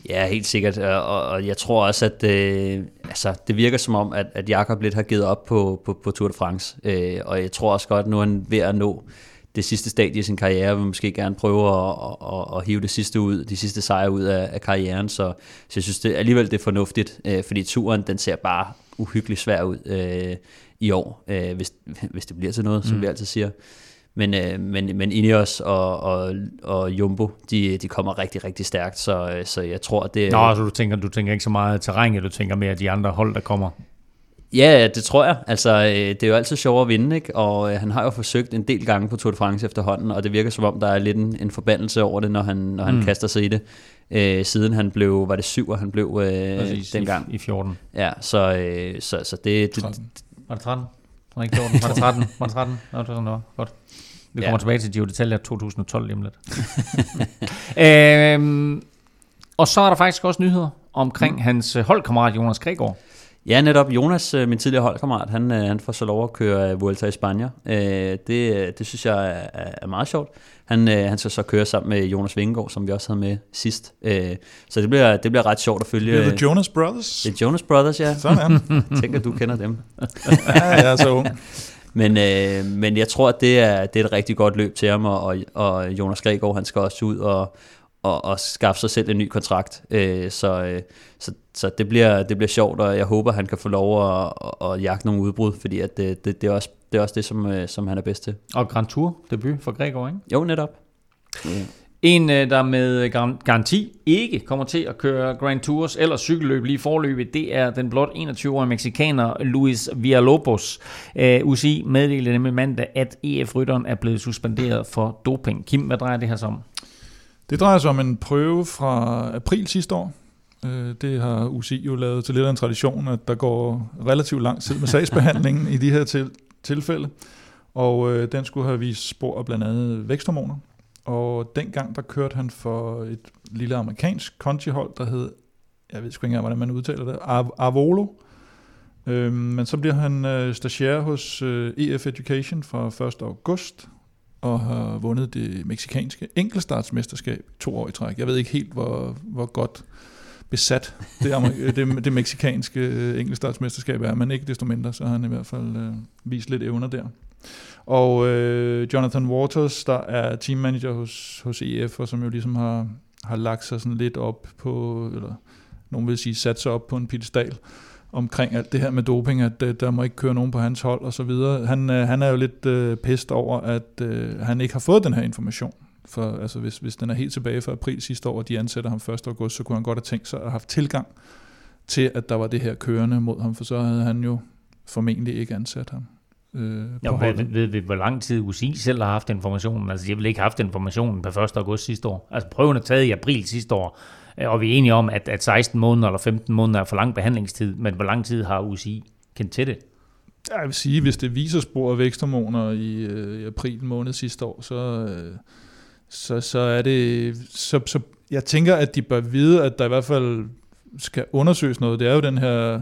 Ja, helt sikkert, og, og- jeg tror også, at øh, altså, det virker som om, at, at Jakob lidt har givet op på, på, på Tour de France, øh, og jeg tror også godt, at nu er han ved at nå det sidste stadie i sin karriere, vil måske gerne prøve at, at, at, at hive det sidste ud, de sidste sejre ud af, af karrieren, så, så jeg synes det, alligevel, det er fornuftigt, øh, fordi turen, den ser bare uhyggeligt svær ud øh, i år, øh, hvis, hvis det bliver til noget, som Mm. vi altid siger. Men, øh, men, men Ineos og, og, og Jumbo, de, de kommer rigtig, rigtig stærkt, så, øh, så jeg tror, at det Nå, så du tænker, du tænker ikke så meget terræn, du tænker mere de andre hold, der kommer. Ja, det tror jeg. Altså, øh, det er jo altid sjovere at vinde, ikke? Og øh, han har jo forsøgt en del gange på Tour de France efterhånden, og det virker som om, der er lidt en, en forbandelse over det, når han, når han Mm. mm. kaster sig i det. Øh, siden han blev, var det syv, og han blev øh, Præcis, dengang. I, i 14. Ja, så, øh, så, så det, det, 13. Var det 13? Var det ikke 14? Var det 13? Var det 13? Nå, det var sådan, det var. Godt. Vi Ja. kommer tilbage til Giro d'Italia 2012 lige om lidt. øhm, og så er der faktisk også nyheder omkring mm. hans øh, holdkammerat Jonas Gregor. Ja, netop. Jonas, øh, min tidligere holdkammerat, han, øh, han får så lov at køre Vuelta i Spanien. Det, det synes jeg er, er meget sjovt. Han, han skal så køre sammen med Jonas Vingegaard, som vi også havde med sidst. Så det bliver, det bliver ret sjovt at følge. Det er The Jonas Brothers. Det er Jonas Brothers, ja. Sådan. Tænker, du kender dem. ja, jeg er så ung. Men, øh, men jeg tror, at det er, det er et rigtig godt løb til ham, og, og Jonas Gregor, han skal også ud og, og, og skaffe sig selv en ny kontrakt. Øh, så, øh, så, så det, bliver, det bliver sjovt, og jeg håber, han kan få lov at, at, at jagte nogle udbrud, fordi at det, det, det, er også, det er også det, som, øh, som han er bedst til. Og Grand Tour debut for Gregor, ikke? Jo, netop. Ja. En, øh, der med garanti ikke kommer til at køre Grand Tours eller cykelløb lige forløbet, det er den blot 21-årige meksikaner Luis Villalobos. Øh, uh, UCI meddelte nemlig mandag, at EF-rytteren er blevet suspenderet for doping. Kim, hvad drejer det her sig om? Det drejer sig om en prøve fra april sidste år. Øh, det har UCI jo lavet til lidt af en tradition, at der går relativt lang tid med sagsbehandlingen i de her til, tilfælde. Og øh, den skulle have vist spor af blandt andet væksthormoner. Og dengang der kørte han for et lille amerikansk countryhold, der hed, jeg ved sgu ikke engang, hvordan man udtaler det, Ar- Arvolo. Øhm, men så bliver han øh, stagiaire hos øh, EF Education fra 1. august, og har vundet det meksikanske enkeltstartsmesterskab to år i træk. Jeg ved ikke helt, hvor, hvor godt besat det, det, det meksikanske øh, enkeltstartsmesterskab er, men ikke desto mindre, så har han i hvert fald øh, vist lidt evner der. Og øh, Jonathan Waters, der er teammanager hos, hos EF, og som jo ligesom har, har lagt sig sådan lidt op på, eller nogen vil sige sat sig op på en pedestal, omkring alt det her med doping, at øh, der må ikke køre nogen på hans hold og så videre. Han, øh, han er jo lidt øh, pist over, at øh, han ikke har fået den her information. For altså, hvis, hvis den er helt tilbage fra april sidste år, og de ansætter ham 1. august, så kunne han godt have tænkt sig at have haft tilgang til, at der var det her kørende mod ham, for så havde han jo formentlig ikke ansat ham. Øh, jo, ved, ved vi, hvor lang tid UCI selv har haft informationen? Altså, jeg vil ikke have haft informationen på 1. august sidste år. Altså, prøven er taget i april sidste år. Øh, og vi er enige om, at, at 16 måneder eller 15 måneder er for lang behandlingstid, men hvor lang tid har UCI kendt til det? Jeg vil sige, hvis det viser spor af væksthormoner i, øh, i april måned sidste år, så, øh, så, så er det... Så, så jeg tænker, at de bør vide, at der i hvert fald skal undersøges noget. Det er jo den her...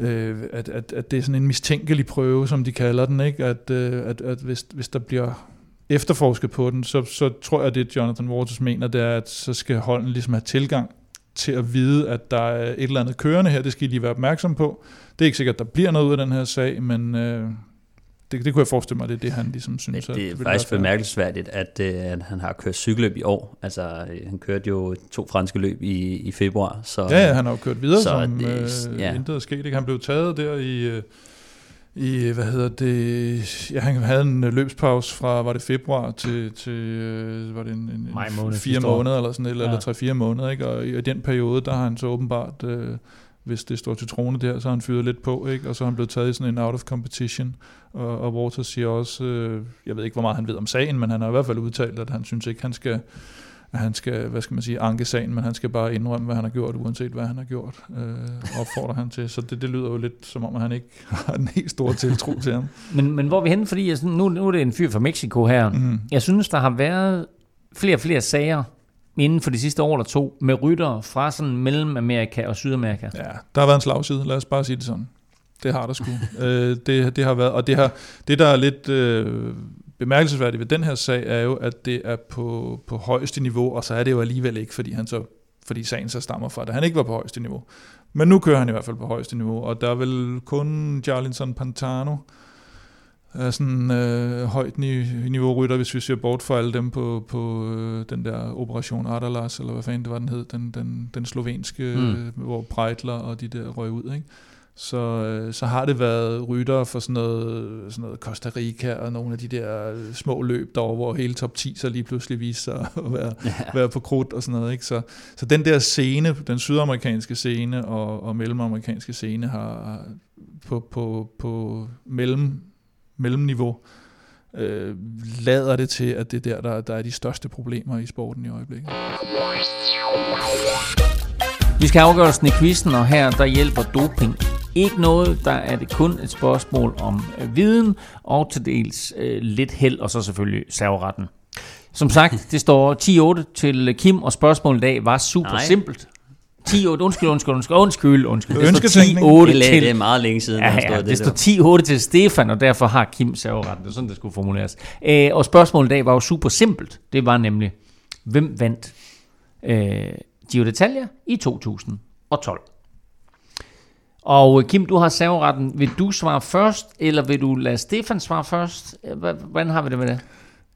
Øh, at, at, at det er sådan en mistænkelig prøve, som de kalder den, ikke? At, øh, at, at hvis, hvis der bliver efterforsket på den, så, så tror jeg, at det Jonathan Waters mener, det er, at så skal holden ligesom have tilgang til at vide, at der er et eller andet kørende her, det skal I lige være opmærksom på. Det er ikke sikkert, at der bliver noget ud af den her sag, men øh, det, det kunne jeg forestille mig, det er det, han ligesom synes. Men det er faktisk bemærkelsesværdigt, at, øh, at han har kørt cykelløb i år. Altså, øh, han kørte jo to franske løb i, i februar. Så, ja, ja, han har jo kørt videre, så som det, øh, ja. intet er sket. Ikke? Han blev taget der i... Øh, i, hvad hedder det, ja, han havde en løbspause fra, var det februar til, til var det en, en, Maj måned, fire måneder eller sådan eller, ja. eller tre-fire måneder, ikke? og i, i den periode, der har han så åbenbart, øh, hvis det står til trone der, så har han fyret lidt på, ikke? og så har han blevet taget i sådan en out of competition, og, og Walter siger også, øh, jeg ved ikke, hvor meget han ved om sagen, men han har i hvert fald udtalt, at han synes ikke, han skal at han skal, hvad skal man sige, anke sagen, men han skal bare indrømme, hvad han har gjort, uanset hvad han har gjort, øh, opfordrer han til. Så det, det lyder jo lidt som om, han ikke har en helt stor tiltro til ham. Men, men hvor er vi henne? Fordi jeg, nu, nu er det en fyr fra Mexico her. Mm. Jeg synes, der har været flere og flere sager inden for de sidste år eller to, med ryttere fra sådan Mellemamerika og Sydamerika. Ja, der har været en slagside, lad os bare sige det sådan. Det har der sgu. øh, det, det har været, og det, har, det der er lidt øh, bemærkelsesværdigt ved den her sag er jo, at det er på, på højeste niveau, og så er det jo alligevel ikke, fordi, han så, fordi sagen så stammer fra, at han ikke var på højeste niveau. Men nu kører han i hvert fald på højeste niveau, og der er vel kun Jarlinson Pantano, er sådan øh, højt niveau rytter, hvis vi ser bort fra alle dem på, på øh, den der Operation Adalas, eller hvad fanden det var, den hed, den, den, den slovenske, mm. øh, hvor Breitler og de der røg ud, ikke? så, øh, så har det været rytter for sådan noget, sådan noget Costa Rica og nogle af de der små løb derovre, hvor hele top 10 så lige pludselig viser sig at være, ja. være på krudt og sådan noget. Ikke? Så, så den der scene, den sydamerikanske scene og, og mellemamerikanske scene har på, på, på mellem, mellemniveau øh, lader det til, at det er der, der, der er de største problemer i sporten i øjeblikket. Vi skal afgørelsen i quizzen, og her der hjælper doping ikke noget, der er det kun et spørgsmål om øh, viden og til dels øh, lidt held, og så selvfølgelig serveretten. Som sagt, det står 10-8 til Kim, og spørgsmålet i dag var super Nej. simpelt. 10 8, undskyld, undskyld, undskyld, undskyld, undskyld. Det står Ønsketænkning. 10 8 Det er- til, det er meget længe siden, ja, ja, det, det står der. 10 8 til Stefan, og derfor har Kim serveretten. Det er sådan, det skulle formuleres. Øh, og spørgsmålet i dag var jo super simpelt. Det var nemlig, hvem vandt øh, Giro d'Italia i 2012? Og øh, Kim, du har serveretten. Vil du svare først, eller vil du lade Stefan svare først? Øh, Hvordan har vi det med det?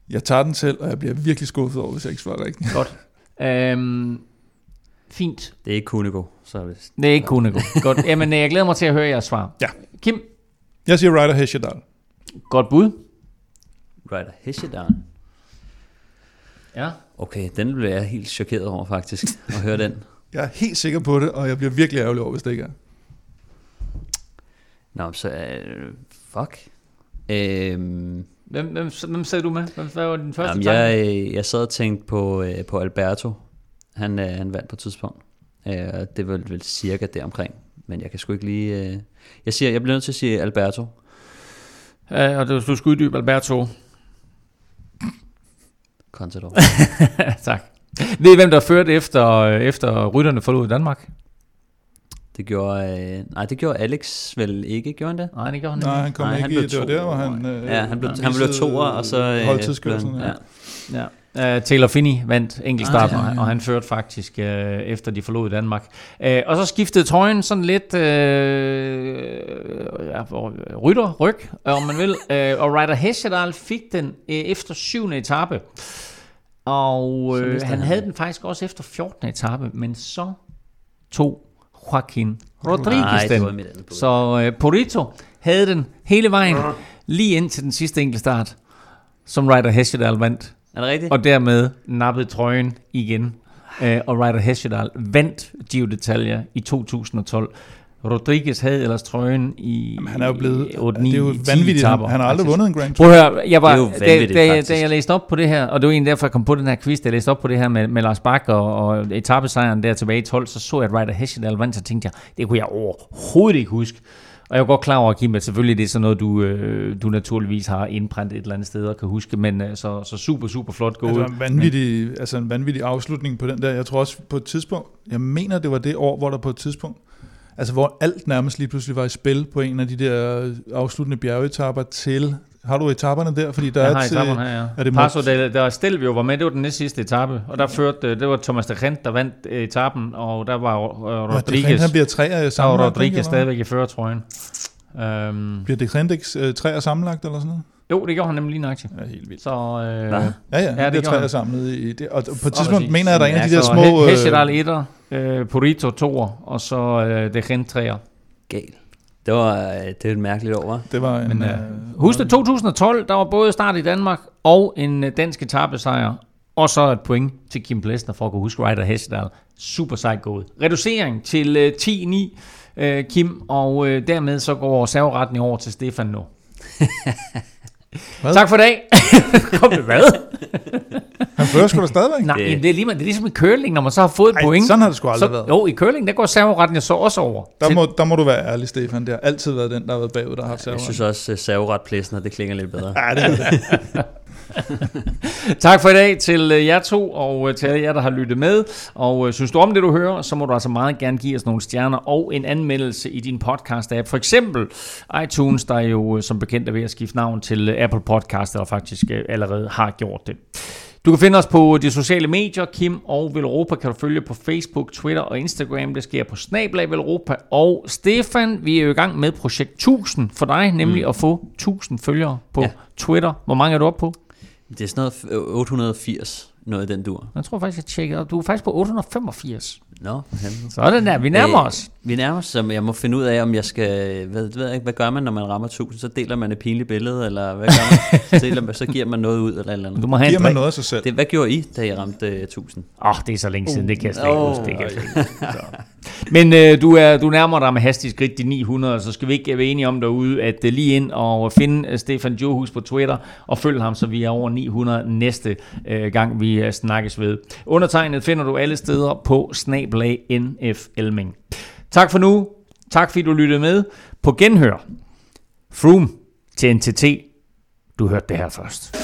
Jeg tager den selv, og jeg bliver virkelig skuffet over, hvis jeg ikke svarer rigtigt. Godt. Øhm, fint. Det er ikke Kunego, så er det... Det er ikke Kunego. Godt. Jamen, øh, jeg glæder mig til at høre jeres svar. Ja. Kim, Jeg siger Ryder Hesjedal. godt bud. Ryder Hesjedal. Ja. Okay, den blev jeg helt chokeret over faktisk, at høre den. Jeg er helt sikker på det, og jeg bliver virkelig ærgerlig over, hvis det ikke er. Nå, så... Uh, fuck. Øhm, Hvem, hvem, hvem sagde du med? Hvem, hvad var din første jamen, tanke? jeg, øh, jeg sad og tænkte på, øh, på Alberto. Han, øh, han vandt på et tidspunkt. Øh, og det var vel cirka deromkring. Men jeg kan sgu ikke lige... Øh, jeg, siger, jeg bliver nødt til at sige Alberto. Ja, og du, skal uddybe Alberto. Contador. tak. Ved I, hvem der førte efter, øh, efter rytterne forlod Danmark? Det gjorde, øh, nej, det gjorde Alex vel ikke, gjorde han det? Nej, det gjorde han Nej, han kom Nej, ikke han i, blev det var der, hvor toer. han... Øh, Ja, han blev, han blev toer, og så... øh, holdtidskørslen, blev han- ja. Ja. Uh, Taylor Finney vandt enkeltstarten, Ah, ah, ja, ja, og han førte faktisk uh, efter de forlod Danmark. Uh, og så skiftede trøjen sådan lidt uh, hvor- rytter, ryg, om man vil. Uh, og Ryder Hesjedal fik den uh, efter syvende etape. Og uh, mistede han havde den. faktisk også efter 14. etape, men så tog Joaquin Rodriguez Nej, den. Så uh, Porito havde den hele vejen, lige ind til den sidste enkeltstart, som Ryder Hesjedal vandt. Er det rigtigt? Og dermed nappede trøjen igen. Øh, og Ryder Hesjedal vandt Giro d'Italia i 2012. Rodriguez havde ellers trøjen i Jamen, han er jo blevet... 8, det er jo vanvittigt. Han, han har aldrig vundet en Grand Tour. Prøv at høre, jeg var, da, vanvittigt, da, da, jeg læste op på det her, og det var egentlig derfor, jeg kom på den her quiz, da jeg læste op på det her med, med Lars Bak og, og etappesejren der tilbage i 12, så så jeg, at Ryder Hesjedal vandt, så tænkte jeg, det kunne jeg overhovedet ikke huske. Og jeg er godt klar over, Kim, at selvfølgelig det er sådan noget, du, øh, du naturligvis har indprintet et eller andet sted og kan huske, men øh, så, så super, super flot gået. Det var en vanvittig, altså en vanvittig afslutning på den der. Jeg tror også på et tidspunkt, jeg mener det var det år, hvor der på et tidspunkt, altså hvor alt nærmest lige pludselig var i spil på en af de der øh, afsluttende bjergetapper til, har du etaperne der? Fordi der jeg er har til, etappen her, ja. er det Paso, mod- der, Stelvio var med, det var den næste sidste etape, og der førte, øh, det var Thomas de Gent, der vandt øh, etappen, og der var øh, Ja, det Rodriguez, rent, han bliver tre af der var ikke, Rodriguez stadigvæk i førertrøjen. Um, Bliver det Grindix øh, tre af sammenlagt eller sådan noget? jo, det gjorde han nemlig lige nøjagtigt. Ja, helt vildt. Så, øh? Ja, ja, Ja, ja det det af samlet i det. Og på et tidspunkt mener jeg, der er en af de der små... He- Hesjedal 1'er, øh, Porito 2'er, og så øh, de Gent 3'er. Gal. Det var, øh, det er et mærkeligt år, hva'? Det var en... Men, øh, øh, Husk det, 2012, der var både start i Danmark og en øh, dansk etappesejr, og så et point til Kim Plesner for at kunne huske Ryder Hesjedal. Super sejt gået. Reducering til øh, 10-9, øh, Kim, og øh, dermed så går serveretten i over til Stefan nu. Hvad? Tak for i dag. Kom det hvad? Han fører sgu da stadigvæk. Nej, Det- det, er lige, det er ligesom i curling, når man så har fået et Ej, point. sådan har det sgu aldrig så, været. Jo, i curling, der går serveretten jo så også over. Der må, der må du være ærlig, Stefan. Det har altid været den, der har været bagud, der har haft Jeg serveren. synes også, at serveret plæsner, det klinger lidt bedre. Ja, det er det. Tak for i dag til øh, jer to, og øh, til alle jer, der har lyttet med. Og øh, synes du om det, du hører, så må du altså meget gerne give os nogle stjerner og en anmeldelse i din podcast-app. For eksempel iTunes, der jo som bekendt er ved at skifte navn til Apple Podcast, eller faktisk allerede har gjort det. Du kan finde os på de sociale medier. Kim og Velropa kan du følge på Facebook, Twitter og Instagram. Det sker på Snablag Velropa. Og Stefan, vi er jo i gang med projekt 1000 for dig, nemlig mm. at få 1000 følgere på. Ja. Twitter. Hvor mange er du oppe på? Det er sådan noget 880, noget i den dur. Jeg tror faktisk, jeg tjekkede op. Du er faktisk på 885. Nå, helvede. Sådan der, vi nærmer Øh, os. Vi nærmer os, som jeg må finde ud af, om jeg skal... Ved, ved jeg ikke, hvad gør man, når man rammer 1000? Så deler man et pinligt billede, eller hvad gør man? så, deler man, så giver man noget ud, eller eller Du andet. må have Giver en man noget af sig selv. Det, hvad gjorde I, da I ramte øh, 1000? Åh, oh, det er så længe siden, det kan jeg slet ikke huske. Det kan jeg slet. Så. Men øh, du, er, du nærmer dig med hastig skridt de 900, så skal vi ikke være enige om derude, at øh, lige ind og finde øh, Stefan Johus på Twitter, og følg ham, så vi er over 900 næste øh, gang, vi øh, snakkes ved. Undertegnet finder du alle steder på snablag snablag.nflming. Tak for nu. Tak fordi du lyttede med. På genhør. Froome til NTT. Du hørte det her først.